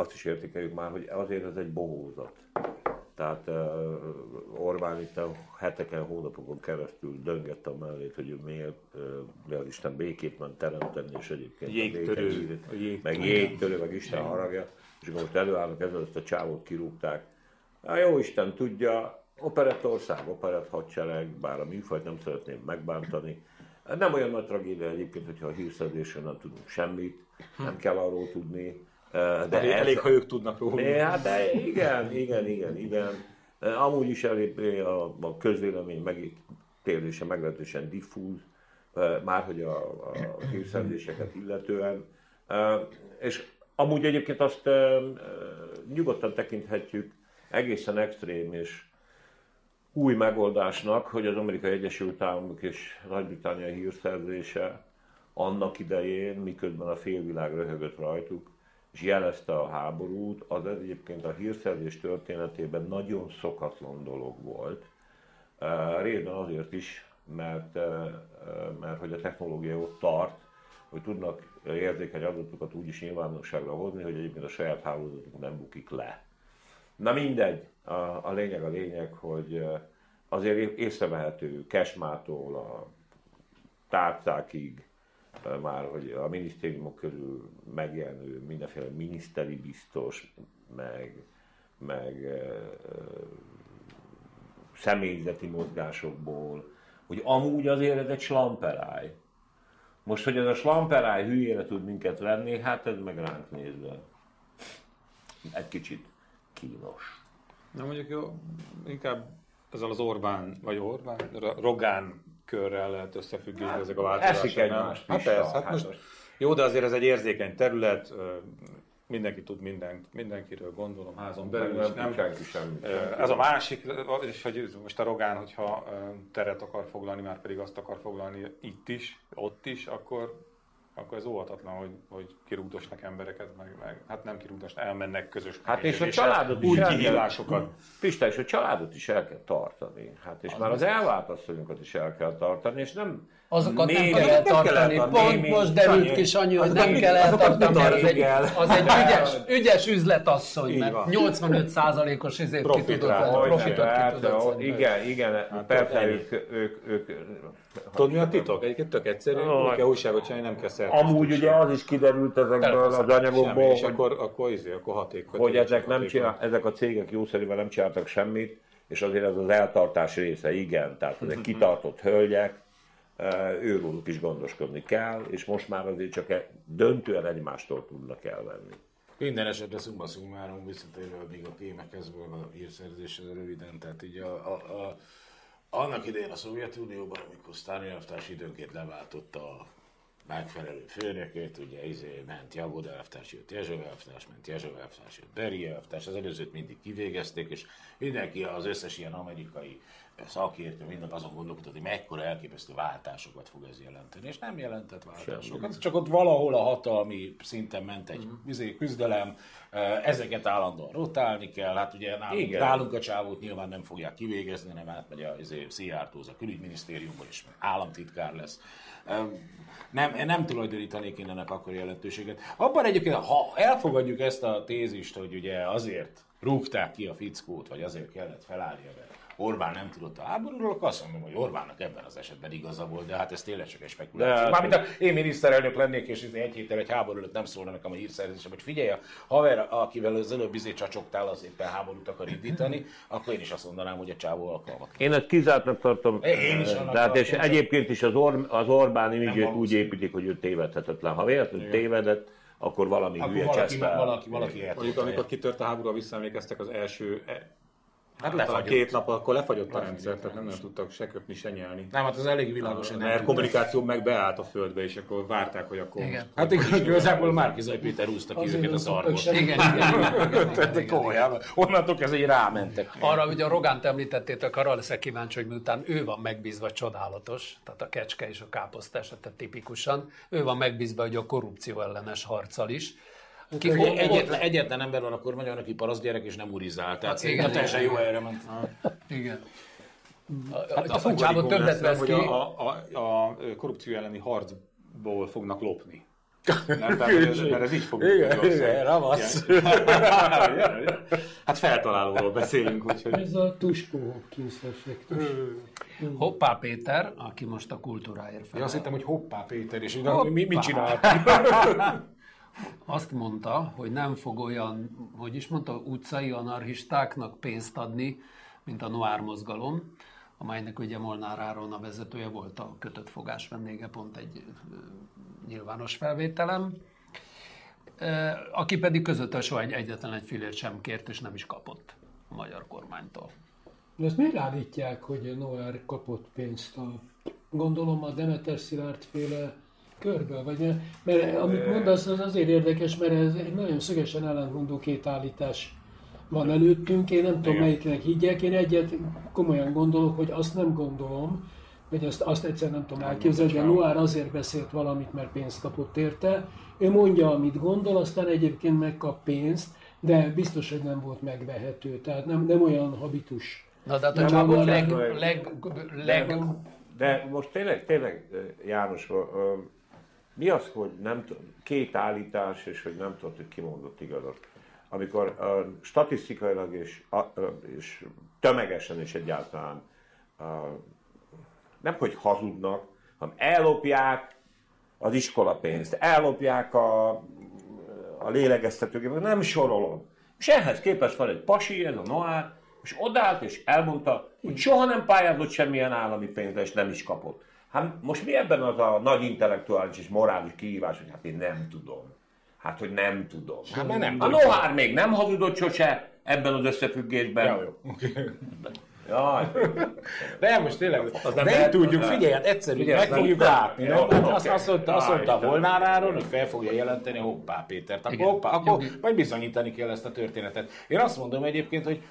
azt is értékeljük már, hogy azért ez egy bohózat. Tehát uh, Orbán itt a heteken, hónapokon keresztül döngett a mellét, hogy ő miért uh, Isten békét ment teremteni, és egyébként jégtörő, a jég, meg jégtörő, meg Isten haragja, és akkor most előállnak ezzel, ezt a csávot kirúgták. Hát jó Isten tudja, operett ország, operett hadsereg, bár a műfajt nem szeretném megbántani. Nem olyan nagy tragédia egyébként, hogyha a hírszerzésről nem tudunk semmit, nem kell arról tudni, de elég, ez, elég, ha ők tudnak róla. Hát de igen, igen, igen, igen. Amúgy is elég a, a közvélemény megítélése meglehetősen diffúz, már hogy a, a hírszerzéseket illetően. És amúgy egyébként azt nyugodtan tekinthetjük egészen extrém és új megoldásnak, hogy az Amerikai Egyesült Államok és Nagy-Britannia hírszerzése annak idején, miközben a félvilág röhögött rajtuk, és jelezte a háborút, az egyébként a hírszerzés történetében nagyon szokatlan dolog volt. Részben azért is, mert, mert hogy a technológia ott tart, hogy tudnak érzékeny adatokat úgy is nyilvánosságra hozni, hogy egyébként a saját hálózatuk nem bukik le. Na mindegy, a, a lényeg a lényeg, hogy azért észrevehető Kesmától a tárcákig, már, hogy a minisztériumok körül megjelenő mindenféle miniszteri biztos, meg, meg személyzeti mozgásokból, hogy amúgy azért ez egy slamperáj. Most, hogy ez a slamperáj hülyére tud minket venni, hát ez meg ránk nézve. Egy kicsit kínos. Na mondjuk jó, inkább ezzel az Orbán, vagy Orbán, Rogán körrel lehet összefüggni hát, ezek a változások. Eszik egymást hát persze, hát, hát most, jó, de azért ez egy érzékeny terület, mindenki tud mindent, mindenkiről gondolom házon belül. Nem, nem senki semmi. Ez a másik, és hogy most a Rogán, hogyha teret akar foglalni, már pedig azt akar foglalni itt is, ott is, akkor akkor ez óvatatlan, hogy, hogy kirúgdosnak embereket, meg, meg hát nem kirúgdosnak, elmennek közös Hát és a családot is kihívásokat. Pista, és a családot is el kell tartani. Hát és az már az elvált asszonyokat is el kell tartani, és nem Azokat nem kell eltartani. Pont most derült ki, Sanyi, hogy nem kell eltartani, mert az egy, az egy ügyes, ügyes üzletasszony, mert 85%-os ezért ki tudott profitot ki tudott Igen, igen, hát persze ők, ők, ők Tudod mi a titok? Egyébként tök egyszerű, oh, kell újságot csinálni, nem kell szerkeszteni. Amúgy ugye az is kiderült ezekből az anyagokból, hogy, akkor, akkor, izé, akkor hatékony. Hogy ezek, nem csinál, ezek a cégek jószerűen nem csináltak semmit, és azért ez az eltartás része, igen, tehát ezek kitartott hölgyek, őróluk is gondoskodni kell, és most már azért csak e- döntően egymástól tudnak elvenni. Minden esetre szumma szummáron visszatérve még a témekhez a hírszerzéshez röviden, tehát így a, a, a, annak idején a Szovjetunióban, amikor Sztálin időnként leváltotta a megfelelő főnököt, ugye izé, ment Jagod elvtárs, jött Jezső elvtárs, ment Jezső elvtárs, jött Beri elvtárs, az előzőt mindig kivégezték, és mindenki, az összes ilyen amerikai szakértő minden azon gondolkodott, hogy mekkora elképesztő váltásokat fog ez jelenteni, és nem jelentett váltásokat, csak ott valahol a hatalmi szinten ment egy uh-huh. küzdelem, ezeket állandóan rotálni kell, hát ugye nálunk, nálunk a csávót nyilván nem fogják kivégezni, hanem átmegy a izé, Szijjártóz a külügyminisztériumból, és államtitkár lesz. Nem, nem tulajdonítanék én ennek akkor jelentőséget. Abban egyébként, ha elfogadjuk ezt a tézist, hogy ugye azért rúgták ki a fickót, vagy azért kellett felállnia, mert Orbán nem tudott a háborúról, akkor azt mondom, hogy Orbánnak ebben az esetben igaza volt, de hát ez tényleg csak egy spekuláció. De... Mármint ha én miniszterelnök lennék, és egy héttel egy háború előtt nem szólna nekem a hírszerzésem, hogy figyelj, a haver, akivel az előbb izé csacsoktál, az éppen háborút akar indítani, akkor én is azt mondanám, hogy a csávó alkalmat. Én ezt kizártnak tartom. Én is Tehát és egyébként is az, Or- az Orbán imidzsét úgy építik, hogy ő tévedhetetlen. Ha véletlenül tévedett, akkor valami akkor hülye valaki, valaki, valaki, valaki amikor kitört a háború, visszaemlékeztek az első Hát lefagyott. két nap, akkor lefagyott a rendszer, tehát nem, nem tudtak se köpni, se nyelni. Nem, hát az elég világos. hogy Mert kommunikáció meg beállt a földbe, és akkor várták, hogy akkor... Igen. Hát igen, igazából Márkizai Péter húzta ki őket a szarból. Igen, igen. Tehát komolyan, onnantól kezdve rámentek. Arra, hogy a Rogánt említettétek, arra leszek kíváncsi, hogy miután ő van megbízva csodálatos, tehát a kecske és a káposzta esete tipikusan, ő van megbízva, hogy a korrupció ellenes harccal is, ki, ott, egyetlen, egyetlen ember van a kormányon, aki parasz gyerek és nem urizál. Tehát szerintem teljesen jó helyre ment. Igen. Hát a, a, a többet vesz ki. A, a, a, korrupció elleni harcból fognak lopni. Nem, tehát, ez, mert ez így fog igen, igen, ravasz. Hát feltalálóról beszélünk, úgyhogy... Ez a Tuskó Hopkins effektus. Hoppá Péter, aki most a kultúráért fel. Ja, azt hittem, hogy Hoppá Péter, és mi, mit csinált? azt mondta, hogy nem fog olyan, hogy is mondta, utcai anarchistáknak pénzt adni, mint a Noir mozgalom, amelynek ugye Molnár Áron a vezetője volt a kötött fogás vendége pont egy nyilvános felvételem, aki pedig között soha egy, egyetlen egy filért sem kért, és nem is kapott a magyar kormánytól. De ezt miért állítják, hogy Noir kapott pénzt? A, gondolom a Demeter Szilárd féle körből, vagy mert, mert amit mondasz, az azért érdekes, mert ez egy nagyon szögesen ellentmondó két állítás van előttünk, én nem tudom Igen. melyiknek higgyek, én egyet komolyan gondolok, hogy azt nem gondolom, hogy azt, azt egyszer nem tudom elképzelni, de Noár azért beszélt valamit, mert pénzt kapott érte. Ő mondja, amit gondol, aztán egyébként megkap pénzt, de biztos, hogy nem volt megvehető, tehát nem, nem olyan habitus. Na, de hát a csávó leg, leg, leg, leg, de, de most tényleg, tényleg János, mi az, hogy nem két állítás, és hogy nem tudod, hogy kimondott igazat? Amikor uh, statisztikailag és, uh, és tömegesen és egyáltalán uh, nem hogy hazudnak, hanem ellopják az iskolapénzt, ellopják a, a lélegeztetőgépet, nem sorolom. És ehhez képest van egy pasi, ez a Noár, és odállt és elmondta, hogy soha nem pályázott semmilyen állami pénzre, és nem is kapott. Hát most mi ebben az a nagy intellektuális és morális kihívás, hogy hát én nem tudom. Hát, hogy nem tudom. Hát, mert nem a Nohár még nem hazudott sose ebben az összefüggésben. Ja, jó. Jaj. De most tényleg, az nem, nem tudjuk, figyelj, hát egyszerű, meg fogjuk látni. No? Hát azt, azt mondta, azt mondta Áron, hogy fel fogja jelenteni Hoppá Pétert. Akkor, hoppá, akkor majd bizonyítani kell ezt a történetet. Én azt mondom egyébként, hogy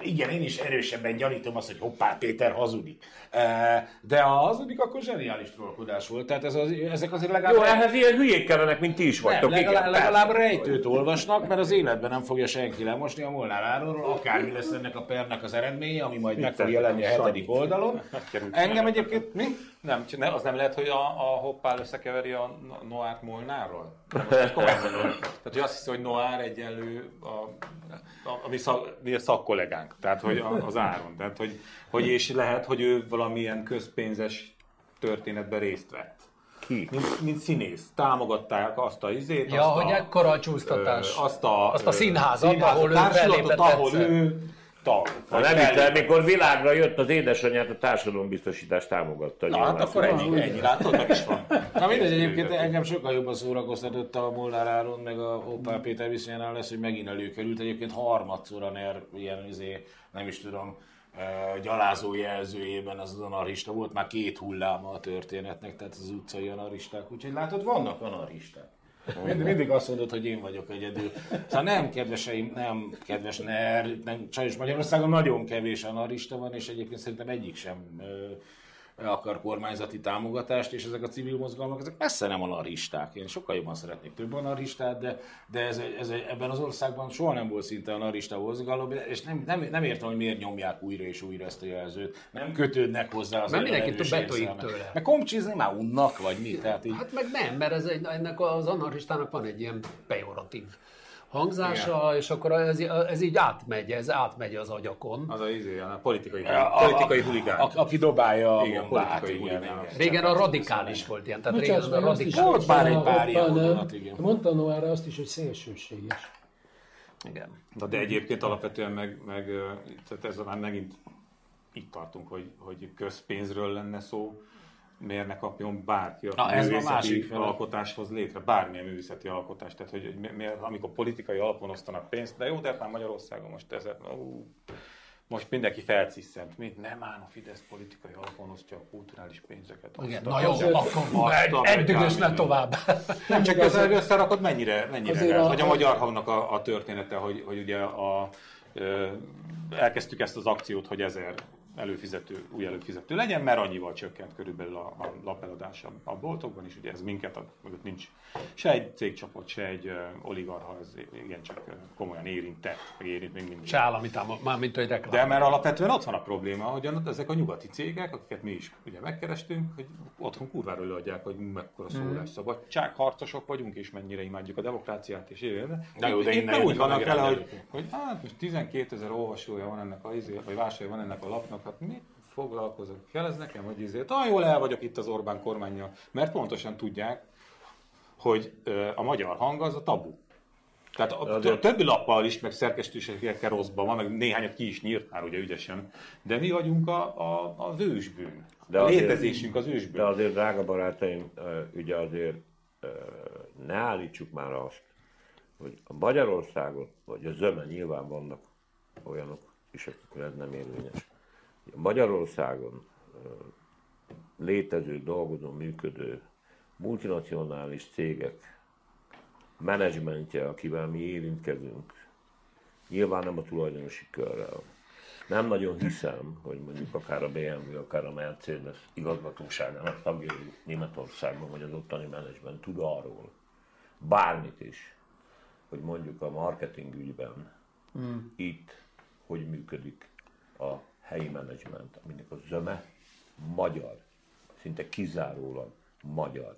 igen, én is erősebben gyanítom azt, hogy hoppá, Péter hazudik. de ha hazudik, akkor zseniális trollkodás volt. Tehát ez az, ezek azért legalább... Jó, ehhez ilyen hülyék kellenek, mint ti is vagytok. Nem, legalább, legalább rejtőt olvasnak, mert az életben nem fogja senki lemosni a Molnár Áronról, akármi lesz ennek a pernek az eredménye, ami majd meg fog jelenni a hetedik oldalon. Engem egyébként mi? Nem, az nem lehet, hogy a, a hoppál összekeveri a Noárt Molnárról? Tehát, hogy azt hiszi, hogy Noár egyenlő a, a, a mi, szak, mi a szakkollégánk, tehát hogy az áron. Tehát, hogy, hogy és lehet, hogy ő valamilyen közpénzes történetben részt vett. Ki? Mint, mint színész. Támogatták azt a izét. Ja, azt hogy a, ekkora a csúsztatás. Azt a, azt a színházat, színházat ahol ő ahol ő tag. Ha nem hittem, mikor világra jött az édesanyját, a társadalombiztosítást támogatta. Na, hát akkor ennyi, ennyi, látod, is van. Na mindegy, egyébként engem sokkal jobban szórakoztatott a Molnár Áron, meg a Opál Péter viszonyánál lesz, hogy megint előkerült. Egyébként harmadszor a NER ilyen, izé, nem is tudom, gyalázó jelzőjében az az anarchista volt, már két hulláma a történetnek, tehát az utcai anarchisták, úgyhogy látod, vannak anarchisták. Mindig, mindig azt mondod, hogy én vagyok egyedül. Szóval nem, kedveseim, nem, kedves ner, nem, sajnos Magyarországon nagyon kevés anarista van, és egyébként szerintem egyik sem akar kormányzati támogatást, és ezek a civil mozgalmak, ezek messze nem anarchisták. Én sokkal jobban szeretnék több anarchistát, de, de ez, ez, ebben az országban soha nem volt szinte anarchista mozgalom, és nem, nem, nem értem, hogy miért nyomják újra és újra ezt a jelzőt. Nem kötődnek hozzá az Mert mindenki több betoljuk tőle. Mert komcsizni már unnak, vagy mi? Tehát így... Hát meg nem, mert ez egy, ennek az anarchistának van egy ilyen pejoratív hangzása, Igen. és akkor ez, ez így átmegy, ez átmegy az agyakon. Az a, izé, a politikai, a, politikai huligán. A, aki dobálja a Igen, politikai huligán. Régen a radikális volt ilyen, tehát régen a radikális. Volt bár egy pár ilyen igen. Mondta Noára azt is, hogy szélsőséges. Igen. De, de egyébként alapvetően meg, meg tehát ez már megint itt tartunk, hogy, hogy közpénzről lenne szó, miért ne kapjon bárki a Na, ez a másik alkotáshoz létre, bármilyen művészeti alkotás. Tehát, hogy miért, amikor politikai alapon osztanak pénzt, de jó, de már Magyarországon most ez, ó, most mindenki felciszent. Mi? Nem áll a Fidesz politikai alapon osztja a kulturális pénzeket. Igen, na jó, akkor egy ne tovább. Nem csak ezzel összerakod, mennyire, mennyire a, vagy a magyar hangnak a, a története, hogy, hogy ugye a, ö, elkezdtük ezt az akciót, hogy ezer előfizető, új előfizető legyen, mert annyival csökkent körülbelül a, a lapeladása a boltokban is, ugye ez minket, a, mögött nincs se egy cégcsoport, se egy uh, oligarha, ez igencsak uh, komolyan érintett, meg érint még mindig. Se állami már mint egy reklám. De mert alapvetően ott van a probléma, hogy ezek a nyugati cégek, akiket mi is ugye megkerestünk, hogy otthon kurvára előadják, hogy mekkora mm. szólásszabadság, harcosok vagyunk, és mennyire imádjuk a demokráciát, és ilyen. De jó, de én úgy vannak el, hogy, hogy hát most 12 ezer olvasója van ennek a, izé, vagy vásárja van ennek a lapnak, hát mit foglalkozok? Kell ez nekem, hogy ezért? Ah, jól el vagyok itt az Orbán kormányjal, mert pontosan tudják, hogy a magyar hang az a tabu. Tehát a de többi lappal is, meg szerkesztőségekkel rosszban van, meg néhányat ki is nyírt már ugye ügyesen, de mi vagyunk a, a, az ősbűn. De a létezésünk az ősbűn. De azért, drága barátaim, ugye azért ne állítsuk már azt, hogy a Magyarországon, vagy a zöme nyilván vannak olyanok is, akikre ez nem érvényes. Magyarországon létező, dolgozó, működő multinacionális cégek menedzsmentje, akivel mi érintkezünk, nyilván nem a tulajdonosi körrel. Nem nagyon hiszem, hogy mondjuk akár a BMW, akár a Mercedes igazgatóságának tagjai Németországban, vagy az ottani menedzsment tud arról, bármit is, hogy mondjuk a marketing ügyben mm. itt hogy működik a helyi menedzsment, aminek a zöme magyar, szinte kizárólag magyar.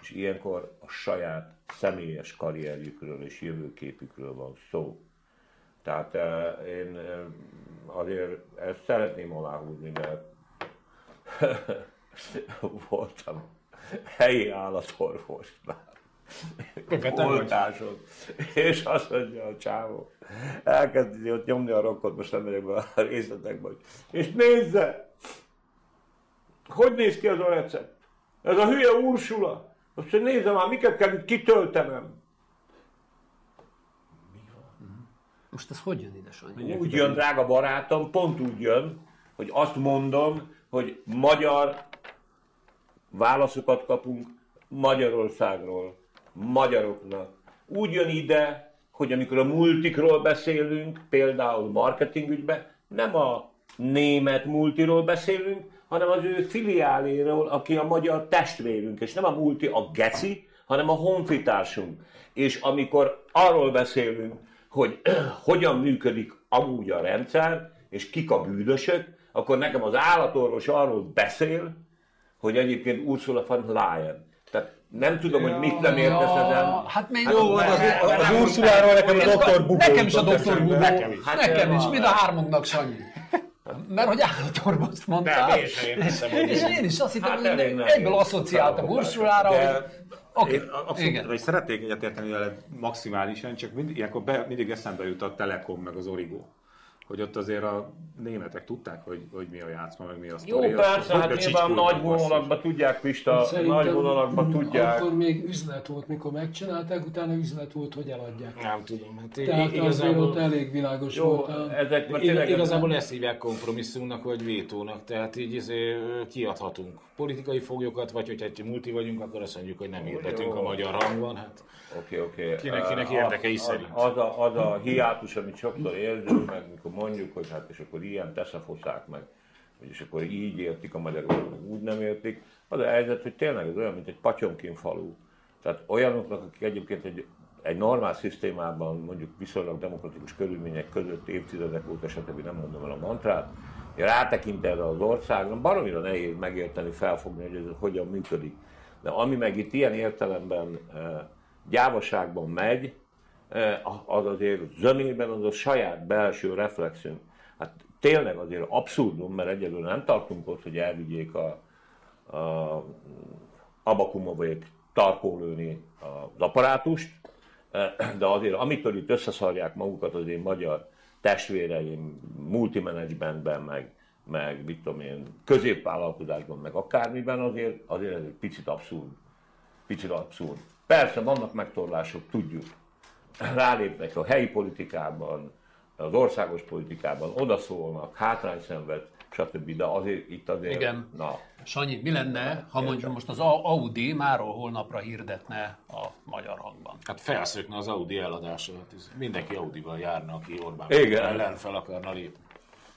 És ilyenkor a saját személyes karrierjükről és jövőképükről van szó. Tehát eh, én eh, azért ezt szeretném aláhúzni, mert voltam helyi állatorvosnál oltáson. És azt mondja a csávó, elkezdi ott nyomni a rokkot, most nem megyek be a részletekbe, és nézze, hogy néz ki az a recept? Ez a hülye Ursula. Azt mondja, nézze már, miket kell itt kitöltenem. Most ez hogy jön ide, Sanyi? Úgy jön, drága barátom, pont úgy jön, hogy azt mondom, hogy magyar válaszokat kapunk Magyarországról magyaroknak. Úgy jön ide, hogy amikor a multikról beszélünk, például marketingügyben, nem a német multiról beszélünk, hanem az ő filiáléről, aki a magyar testvérünk, és nem a multi a geci, hanem a honfitársunk. És amikor arról beszélünk, hogy hogyan működik amúgy a rendszer, és kik a bűnösök, akkor nekem az állatorvos arról beszél, hogy egyébként Ursula von Leyen nem tudom, hogy mit nem értesz ezen. Hát még hát jó, az, az, az Ursuláról nekem a doktor Bubó. Nekem is a doktor Bubó. Nekem is. Hát nekem is. Mind a hármunknak, Sanyi. Mert hogy állatorvost mondtál. Én sem értem, És én is azt hittem, hát hogy egyből asszociáltam Ursulára, hogy Oké, okay. abszolút, vagy szeretnék egyetérteni veled maximálisan, csak mind, ilyenkor be, mindig eszembe jut a Telekom meg az Origo hogy ott azért a németek tudták, hogy, hogy mi a játszma, meg mi a Jó, sztori. persze, hát nyilván nagy vonalakban tudják, Pista, nagy vonalakban tudják. Akkor még üzlet volt, mikor megcsinálták, utána üzlet volt, hogy eladják. Nem tudom. Hát Tehát azért ott elég világos Jó, volt. A... Ezek, tényleg igazából ezt hívják kompromisszumnak, vagy vétónak, tehát így izé, kiadhatunk politikai foglyokat, vagy hogyha egy multi vagyunk, akkor azt mondjuk, hogy nem hirdetünk a magyar hangban. Hát Oké, oké. Okay. Kinek, kinek érdekei az, szerint. Az a, az a hiátus, amit sokszor érzünk, meg mikor mondjuk, hogy hát és akkor ilyen teszafoszák meg, és akkor így értik a magyarok, úgy nem értik. Az a helyzet, hogy tényleg ez olyan, mint egy patyomkin falu. Tehát olyanoknak, akik egyébként egy, egy normál szisztémában, mondjuk viszonylag demokratikus körülmények között évtizedek óta, stb. nem mondom el a mantrát, rátekint erre az országra, baromira nehéz megérteni, felfogni, hogy ez hogyan működik. De ami meg itt ilyen értelemben gyávaságban megy, az azért zömében az a saját belső reflexünk. Hát tényleg azért abszurdum, mert egyelőre nem tartunk ott, hogy elvigyék a, a Abakumovék tarkólőni az apparátust, de azért amitől itt összeszarják magukat az én magyar testvéreim multimanagementben, meg, meg mit tudom én, középvállalkozásban, meg akármiben, azért, azért ez egy picit abszurd. Picit abszurd. Persze vannak megtorlások, tudjuk. Rálépnek a helyi politikában, az országos politikában, odaszólnak, hátrány szenved, stb. De azért itt azért... Igen. Na. Sanyi, mi lenne, ha mondjuk most az Audi máról holnapra hirdetne a magyar hangban? Hát felszökne az Audi eladása. Hát mindenki Audival járna, aki Orbán Igen. ellen fel akarna lépni.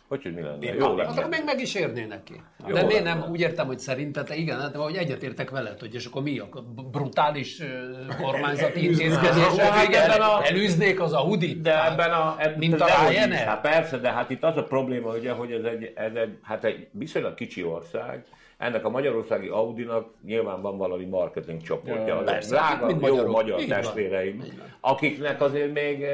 Hogy, hogy mi lenne? Én Jó lenne. Hát akkor még meg is érnének ki. Jó De miért nem úgy értem, hogy szerinted, igen, hát, hogy egyetértek veled, hogy és akkor mi a brutális kormányzati intézkedések, Hát igen, ebben a- elűznék az Audit? De ebben a... Ebben, Mint a. Ryanair? Hát persze, de hát itt az a probléma, ugye, hogy ez egy, ez egy, hát egy viszonylag kicsi ország, ennek a magyarországi Audinak nyilván van valami marketing csoportja. Ja, persze, drága, mint jó magyar van. testvéreim, akiknek azért még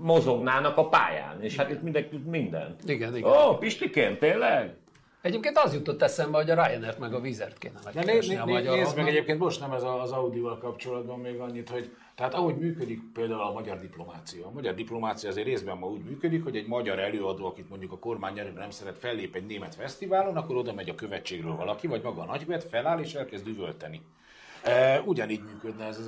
mozognának a pályán, és hát itt mindenki tud mindent. Igen, igen. Ó, Pistikén, tényleg? Egyébként az jutott eszembe, hogy a Ryanair meg a Vizert kéne megkeresni a né, magyar nézd meg egyébként most nem ez a- az Audival kapcsolatban még annyit, hogy tehát ahogy működik például a magyar diplomácia. A magyar diplomácia azért részben ma úgy működik, hogy egy magyar előadó, akit mondjuk a kormány nyelvben nem szeret fellép egy német fesztiválon, akkor oda megy a követségről valaki, vagy maga a nagykövet, feláll és elkezd üvölteni. E, ugyanígy működne ez az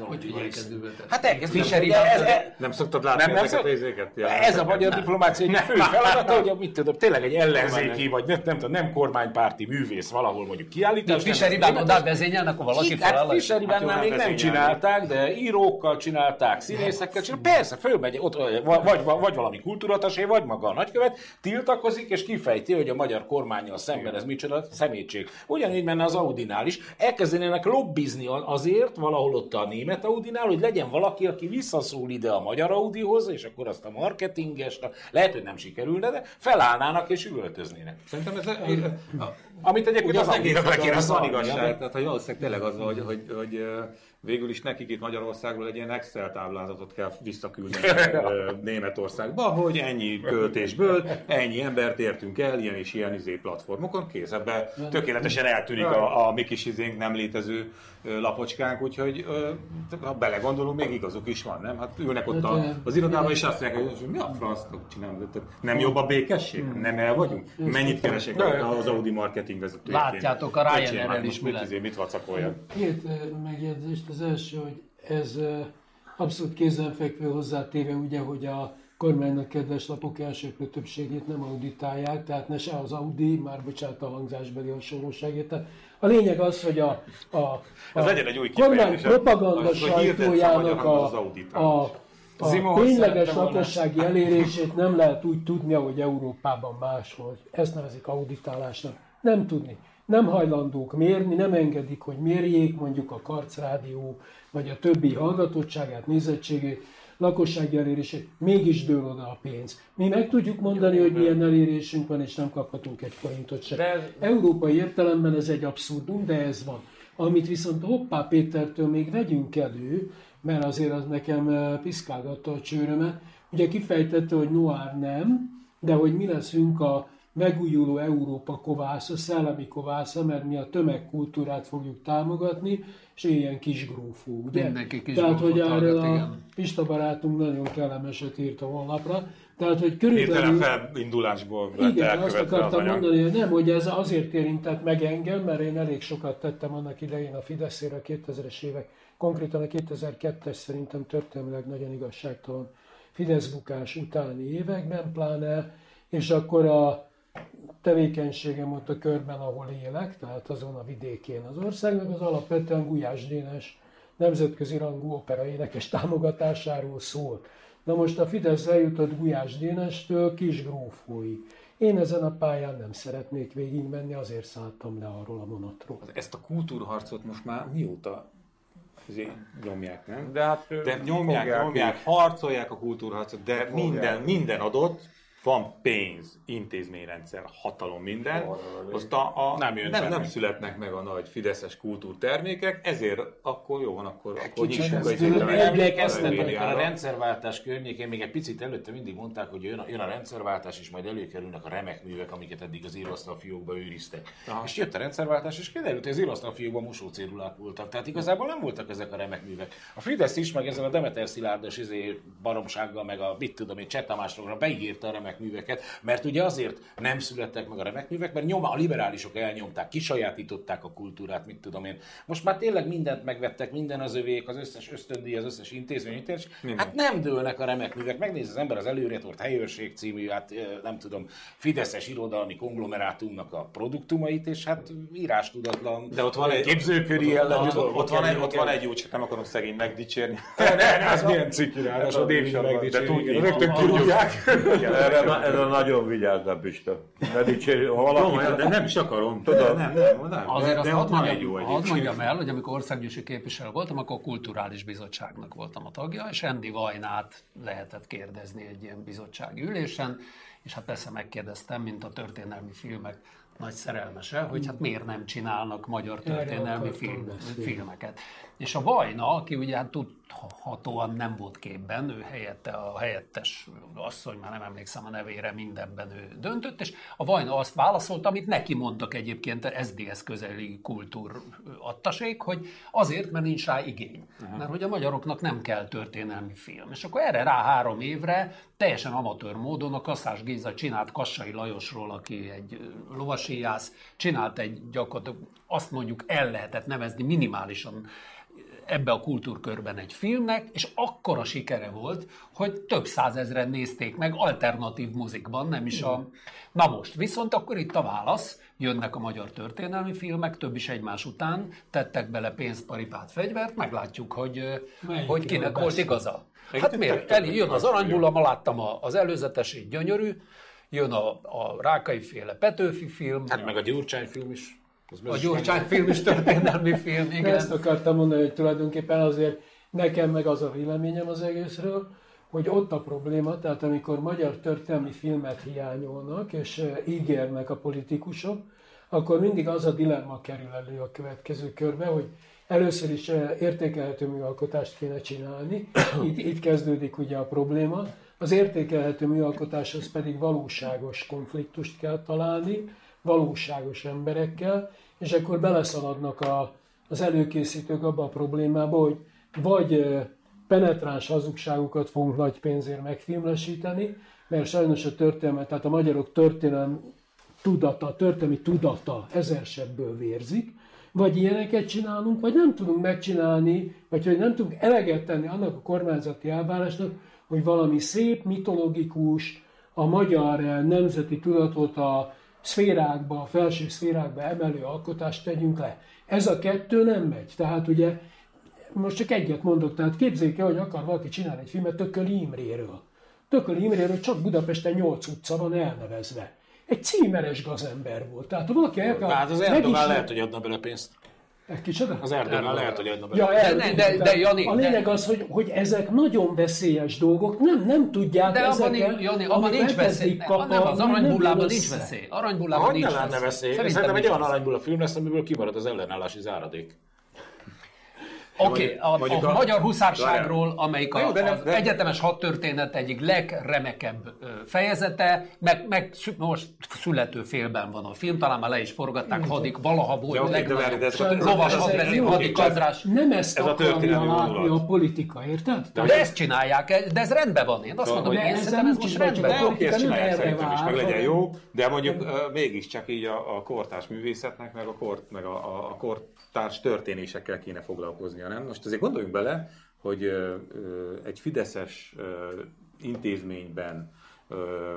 üvölteni? Hát elkezd Fischer üvölteni. Iván- Ez- ez- Nem szoktad látni nem, nem ezeket szok... az izéket? Ja, Ez a magyar diplomácia egy fő feladata, hogy mit tudom, tényleg egy ellenzéki, vagy nem, nem, tudom, nem kormánypárti művész valahol mondjuk kiállítás. Fischer nem- Iván nem- oda vezényelne, akkor valaki Igen, hát. Fischer Ivánnál Hát még nem nem csinálták, de írókkal csinálták, színészekkel csinálták. Persze, fölmegy, ott, vagy, vagy, vagy valami kultúratasé, vagy maga a nagykövet, tiltakozik és kifejti, hogy a magyar kormányjal szemben ez micsoda szemétség. Ugyanígy menne az Audinál is. Elkezdenének lobbizni azért, valahol ott a német Audinál, hogy legyen valaki, aki visszaszól ide a magyar Audihoz, és akkor azt a marketingest, a- lehet, hogy nem sikerülne, de felállnának és üvöltöznének. Szerintem ez, Amit egyébként az az Audira egész be kéne az van igazság, tehát hogy valószínűleg tényleg az, hogy, hogy, hogy végül is nekik itt Magyarországról egy ilyen Excel táblázatot kell visszaküldeni Németországba, hogy ennyi költésből ennyi embert értünk el, ilyen és ilyen izé platformokon, kész, ebbe tökéletesen eltűnik a, a mi kis izénk nem létező lapocskánk, úgyhogy ha belegondolunk, még igazuk is van, nem? Hát ülnek ott a, az irodában, és azt mondják, hogy mi a francnak csinálom, De nem jobb a békesség? Nem el vagyunk? Mennyit keresek az Audi marketing vezetőjeként? Látjátok, a Ryanair-rel hát is most mi mit, lett. izé, mit vacakoljak? Két megjegyzést. Az első, hogy ez abszolút kézenfekvő hozzátéve, ugye, hogy a kormánynak kedves lapok elsőprő többségét nem auditálják, tehát ne se az Audi, már bocsánat a hangzásbeli hasonlóságért. Tehát a lényeg az, hogy a, a, a Ez legyen egy új kormány propaganda az, sajtójának a, az a, a tényleges lakossági elérését nem lehet úgy tudni, ahogy Európában máshol. Ezt nevezik auditálásnak. Nem tudni. Nem hajlandók mérni, nem engedik, hogy mérjék mondjuk a Karc Rádió, vagy a többi hallgatottságát, nézettségét, lakossági elérését, mégis dől oda a pénz. Mi meg tudjuk mondani, hogy milyen elérésünk van, és nem kaphatunk egy forintot se. De Európai értelemben ez egy abszurdum, de ez van. Amit viszont Hoppá Pétertől még vegyünk elő, mert azért az nekem piszkálgatta a csőrömet, ugye kifejtette, hogy Noir nem, de hogy mi leszünk a megújuló Európa kovásza, szellemi kovásza, mert mi a tömegkultúrát fogjuk támogatni, és ilyen kis grófó, ugye? Mindenki kis Tehát, hogy erről a igen. Pista barátunk nagyon kellemeset írt a honlapra. Tehát, hogy körülbelül... Hirtelen felindulásból Igen, azt akartam mondani, hogy nem, hogy ez azért érintett meg engem, mert én elég sokat tettem annak idején a Fideszére a 2000-es évek, konkrétan a 2002-es szerintem történelmileg nagyon igazságtalan Fidesz bukás utáni években pláne, és akkor a tevékenységem ott a körben, ahol élek, tehát azon a vidékén az országnak, az alapvetően Gulyás Dénes nemzetközi rangú operaénekes támogatásáról szólt. Na most a Fidesz eljutott Gulyás Dénestől kis grófóig. Én ezen a pályán nem szeretnék végigmenni, azért szálltam le arról a vonatról. Ezt a kultúrharcot most már mióta azért nyomják, nem? De hát De nyomják, nyomják, is. harcolják a kultúrharcot, de minden, minden adott, van pénz, intézményrendszer, hatalom, minden. Azt a, a, Nem jön nem, nem születnek meg a nagy fideszes kultúrtermékek, ezért akkor jó van, akkor, akkor Kicsit nyissuk egy Emlékeztek, amikor a rendszerváltás környékén, még egy picit előtte mindig mondták, hogy jön a, jön a rendszerváltás, és majd előkerülnek a remek művek, amiket eddig az íróasztal fiókba őriztek. Aha. És jött a rendszerváltás, és kiderült, hogy az íróasztal fiókban mosócérulák voltak. Tehát igazából nem voltak ezek a remek művek. A Fidesz is, meg ezzel a Demeter Szilárdos izé, baromsággal, meg a mit tudom én, Cseh Tamásról beígérta a remek műveket, mert ugye azért nem születtek meg a remek művek, mert nyoma, a liberálisok elnyomták, kisajátították a kultúrát, mit tudom én. Most már tényleg mindent megvettek, minden az övék, az összes ösztöndíj, az összes intézmény. Hát nem dőlnek a remek művek. Megnéz az ember az előretort helyőrség című, hát nem tudom, fideszes irodalmi konglomerátumnak a produktumait, és hát írástudatlan, De ott van egy, képzőköri ott, jellegű ott, dolgok ott, van egy, ott van egy jó, csak nem akarom szegény megdicsérni. Ne, ne, az milyen cikk ráadásul a David De megdicsérni. tudjuk. Rögtön tudják. Erre, na- erre nagyon vigyázzál, Pista. Ne dicsérj, ha valaki... Komolyan, de nem is akarom. Tudod? nem, nem, nem. Azért de, azt hadd mondjam, jó hadd mondjam el, hogy amikor országgyűlési képviselő voltam, akkor a kulturális bizottságnak voltam a tagja, és Endi Vajnát lehetett kérdezni egy ilyen bizottsági ülésen, és hát persze megkérdeztem, mint a történelmi filmek nagy szerelmese, hogy hát miért nem csinálnak magyar történelmi film, filmeket. És a Vajna, aki ugye hát tudhatóan nem volt képben, ő helyette, a helyettes asszony, már nem emlékszem a nevére, mindenben ő döntött, és a Vajna azt válaszolta, amit neki mondtak egyébként a SDS közeli kultúrattasék, hogy azért, mert nincs rá igény. Uh-huh. Mert hogy a magyaroknak nem kell történelmi film. És akkor erre rá három évre teljesen amatőr módon a Kasszás Géza csinált Kassai Lajosról, aki egy lovasíjász, csinált egy gyakorlatilag azt mondjuk el lehetett nevezni minimálisan ebbe a kultúrkörben egy filmnek, és akkora sikere volt, hogy több százezren nézték meg alternatív muzikban, nem is a... Na most, viszont akkor itt a válasz, jönnek a magyar történelmi filmek, több is egymás után, tettek bele pénzt, paripát, fegyvert, meglátjuk, hogy, ö, Melyikről hogy kinek volt igaza. Hát miért? Eli, jön az aranybulla, ma láttam a- az előzetes, így gyönyörű, jön a, a Rákai féle Petőfi film, Hát meg a Gyurcsány film is. Az a Gyurcsány film is történelmi film, De igen. ezt akartam mondani, hogy tulajdonképpen azért nekem meg az a véleményem az egészről, hogy ott a probléma, tehát amikor magyar történelmi filmet hiányolnak, és eh, ígérnek a politikusok, akkor mindig az a dilemma kerül elő a következő körbe, hogy először is eh, értékelhető műalkotást kéne csinálni. Itt, itt kezdődik ugye a probléma. Az értékelhető műalkotáshoz pedig valóságos konfliktust kell találni, valóságos emberekkel, és akkor beleszaladnak a, az előkészítők abba a problémába, hogy vagy penetráns hazugságokat fogunk nagy pénzért megfilmesíteni, mert sajnos a történelmet, tehát a magyarok történelmi tudata, történelmi tudata ezersebből vérzik, vagy ilyeneket csinálunk, vagy nem tudunk megcsinálni, vagy hogy nem tudunk eleget tenni annak a kormányzati elvárásnak, hogy valami szép, mitológikus, a magyar eh, nemzeti tudatot a szférákba, a felső szférákba emelő alkotást tegyünk le. Ez a kettő nem megy. Tehát ugye, most csak egyet mondok, tehát képzeljék el, hogy akar valaki csinálni egy filmet Tököli Imréről. Tököli Imréről csak Budapesten 8 utca van elnevezve. Egy címeres gazember volt. Tehát ha valaki el Tehát az Erdogán lehet, hogy adna bele pénzt. Egy kicsoda? Az Erdogán lehet, hogy adna bele Ja, el, De- de- de- de, Jani, a de- lényeg az, hogy, hogy ezek nagyon veszélyes dolgok, nem, nem tudják De abban, ezeket, nincs, Jani, abban nincs veszély. elkezdik Nem, az aranybullában nincs veszély. Aranybullában nincs veszély? Szerintem Szerintem egy olyan veszély. aranyból a film lesz, amiből kimarad az ellenállási záradék. Oké, okay, a, a, a magyar huszárságról, amelyik a, az egyetemes hadtörténet egyik legremekebb fejezete, meg, meg most születő félben van a film, talán már le is forgatták, hadik, valaha volt legnagyobb lovas hadvezér, hadik András. Nem ezt ez akarja látni a politika, érted? De, de ezt csinálják, de ez rendben van. Én azt mondom, hogy én szerintem ez most rendben van. Oké, ezt csinálják szerintem is, meg legyen jó, de mondjuk mégiscsak így a kortárs művészetnek, meg a, kort, meg a, a, a kortárs történésekkel kéne foglalkoznia, nem? Most azért gondoljunk bele, hogy egy fideszes intézményben,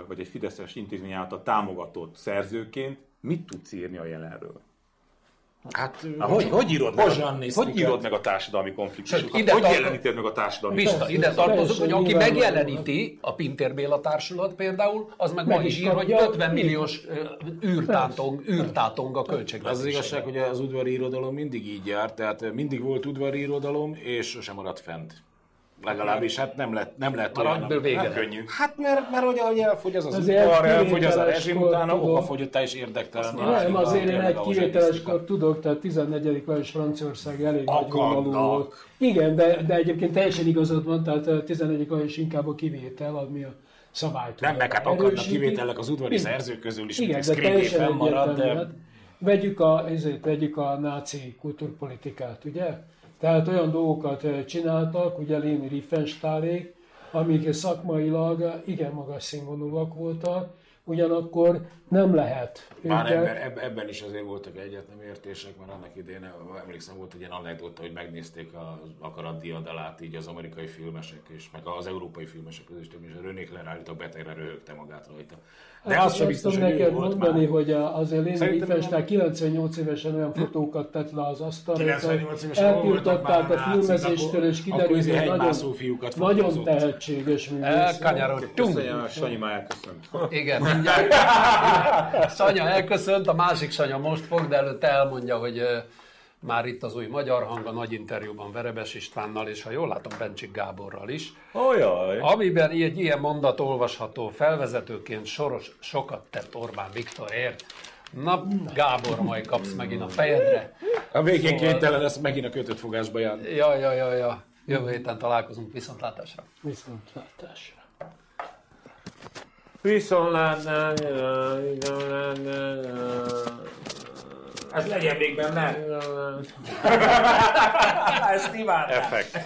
vagy egy fideszes intézmény által támogatott szerzőként mit tudsz írni a jelenről? Hát, Há, hogy, hogy, írod meg, a, hogy írod meg a társadalmi konfliktusokat? Hogy tar- jeleníted meg a társadalmi Bista, ide tartozunk, hogy aki megjeleníti a Pintér Béla társulat például, az meg, meg ma is ír, hogy 50 milliós űrtátong, űrtátong a költségvetés. Az az igazság, hogy az udvari irodalom mindig így járt, tehát mindig volt udvari irodalom, és sosem maradt fent. Legalábbis hát nem lett, nem lett olyan. Nem, vége. könnyű. Hát mert, mert hogy ahogy elfogy az az, az ipar, elfogy az a rezsim, utána okafogyottá és érdektelen. Nem, azért én egy kivételes kor tudok, tehát 14. Lajos Franciaország elég nagy volt. Igen, de, de egyébként teljesen igazad van, tehát 14. Lajos inkább a kivétel, ami a szabályt. Nem, meg hát akadnak kivételek az udvari szerzők közül is, Igen, de teljesen fennmarad, de... Vegyük a, ezért, vegyük a náci kultúrpolitikát, ugye? Tehát olyan dolgokat csináltak, ugye Léni Riefenstahlék, amik szakmailag igen magas színvonalúak voltak, ugyanakkor nem lehet. Már ebben, ebben is azért voltak egyetlen értések, mert annak idején emlékszem volt egy ilyen anekdota, hogy megnézték az akarat diadalát így az amerikai filmesek, és meg az európai filmesek között, és a René Claire állítólag betegre röhögte magát rajta. De hát azt sem biztos, hogy neked mondani, már. hogy azért Léni Riefenstahl 98 évesen olyan fotókat tett le az asztalra, 98 évesen eltiltották a filmezéstől, és kiderült, hogy nagyon, fiúkat nagyon tehetséges művész. Elkanyarodtunk. Sanyi már elköszönt. Igen, mindjárt. Sanya elköszönt, a másik Sanya most fog, de előtte elmondja, hogy már itt az új magyar hang a nagy interjúban Verebes Istvánnal, és ha jól látom, Bencsik Gáborral is. Ojaj. Amiben egy ilyen mondat olvasható felvezetőként soros, sokat tett Orbán Viktorért. Na, Gábor, majd kapsz megint a fejedre. A végén szóval... kénytelen lesz megint a kötött fogásba járni. Ja, ja, ja, ja. Jövő héten találkozunk viszontlátásra. Viszontlátásra. Viszontlátásra. Ez legyen még benne. Ezt imádtam. Effekt.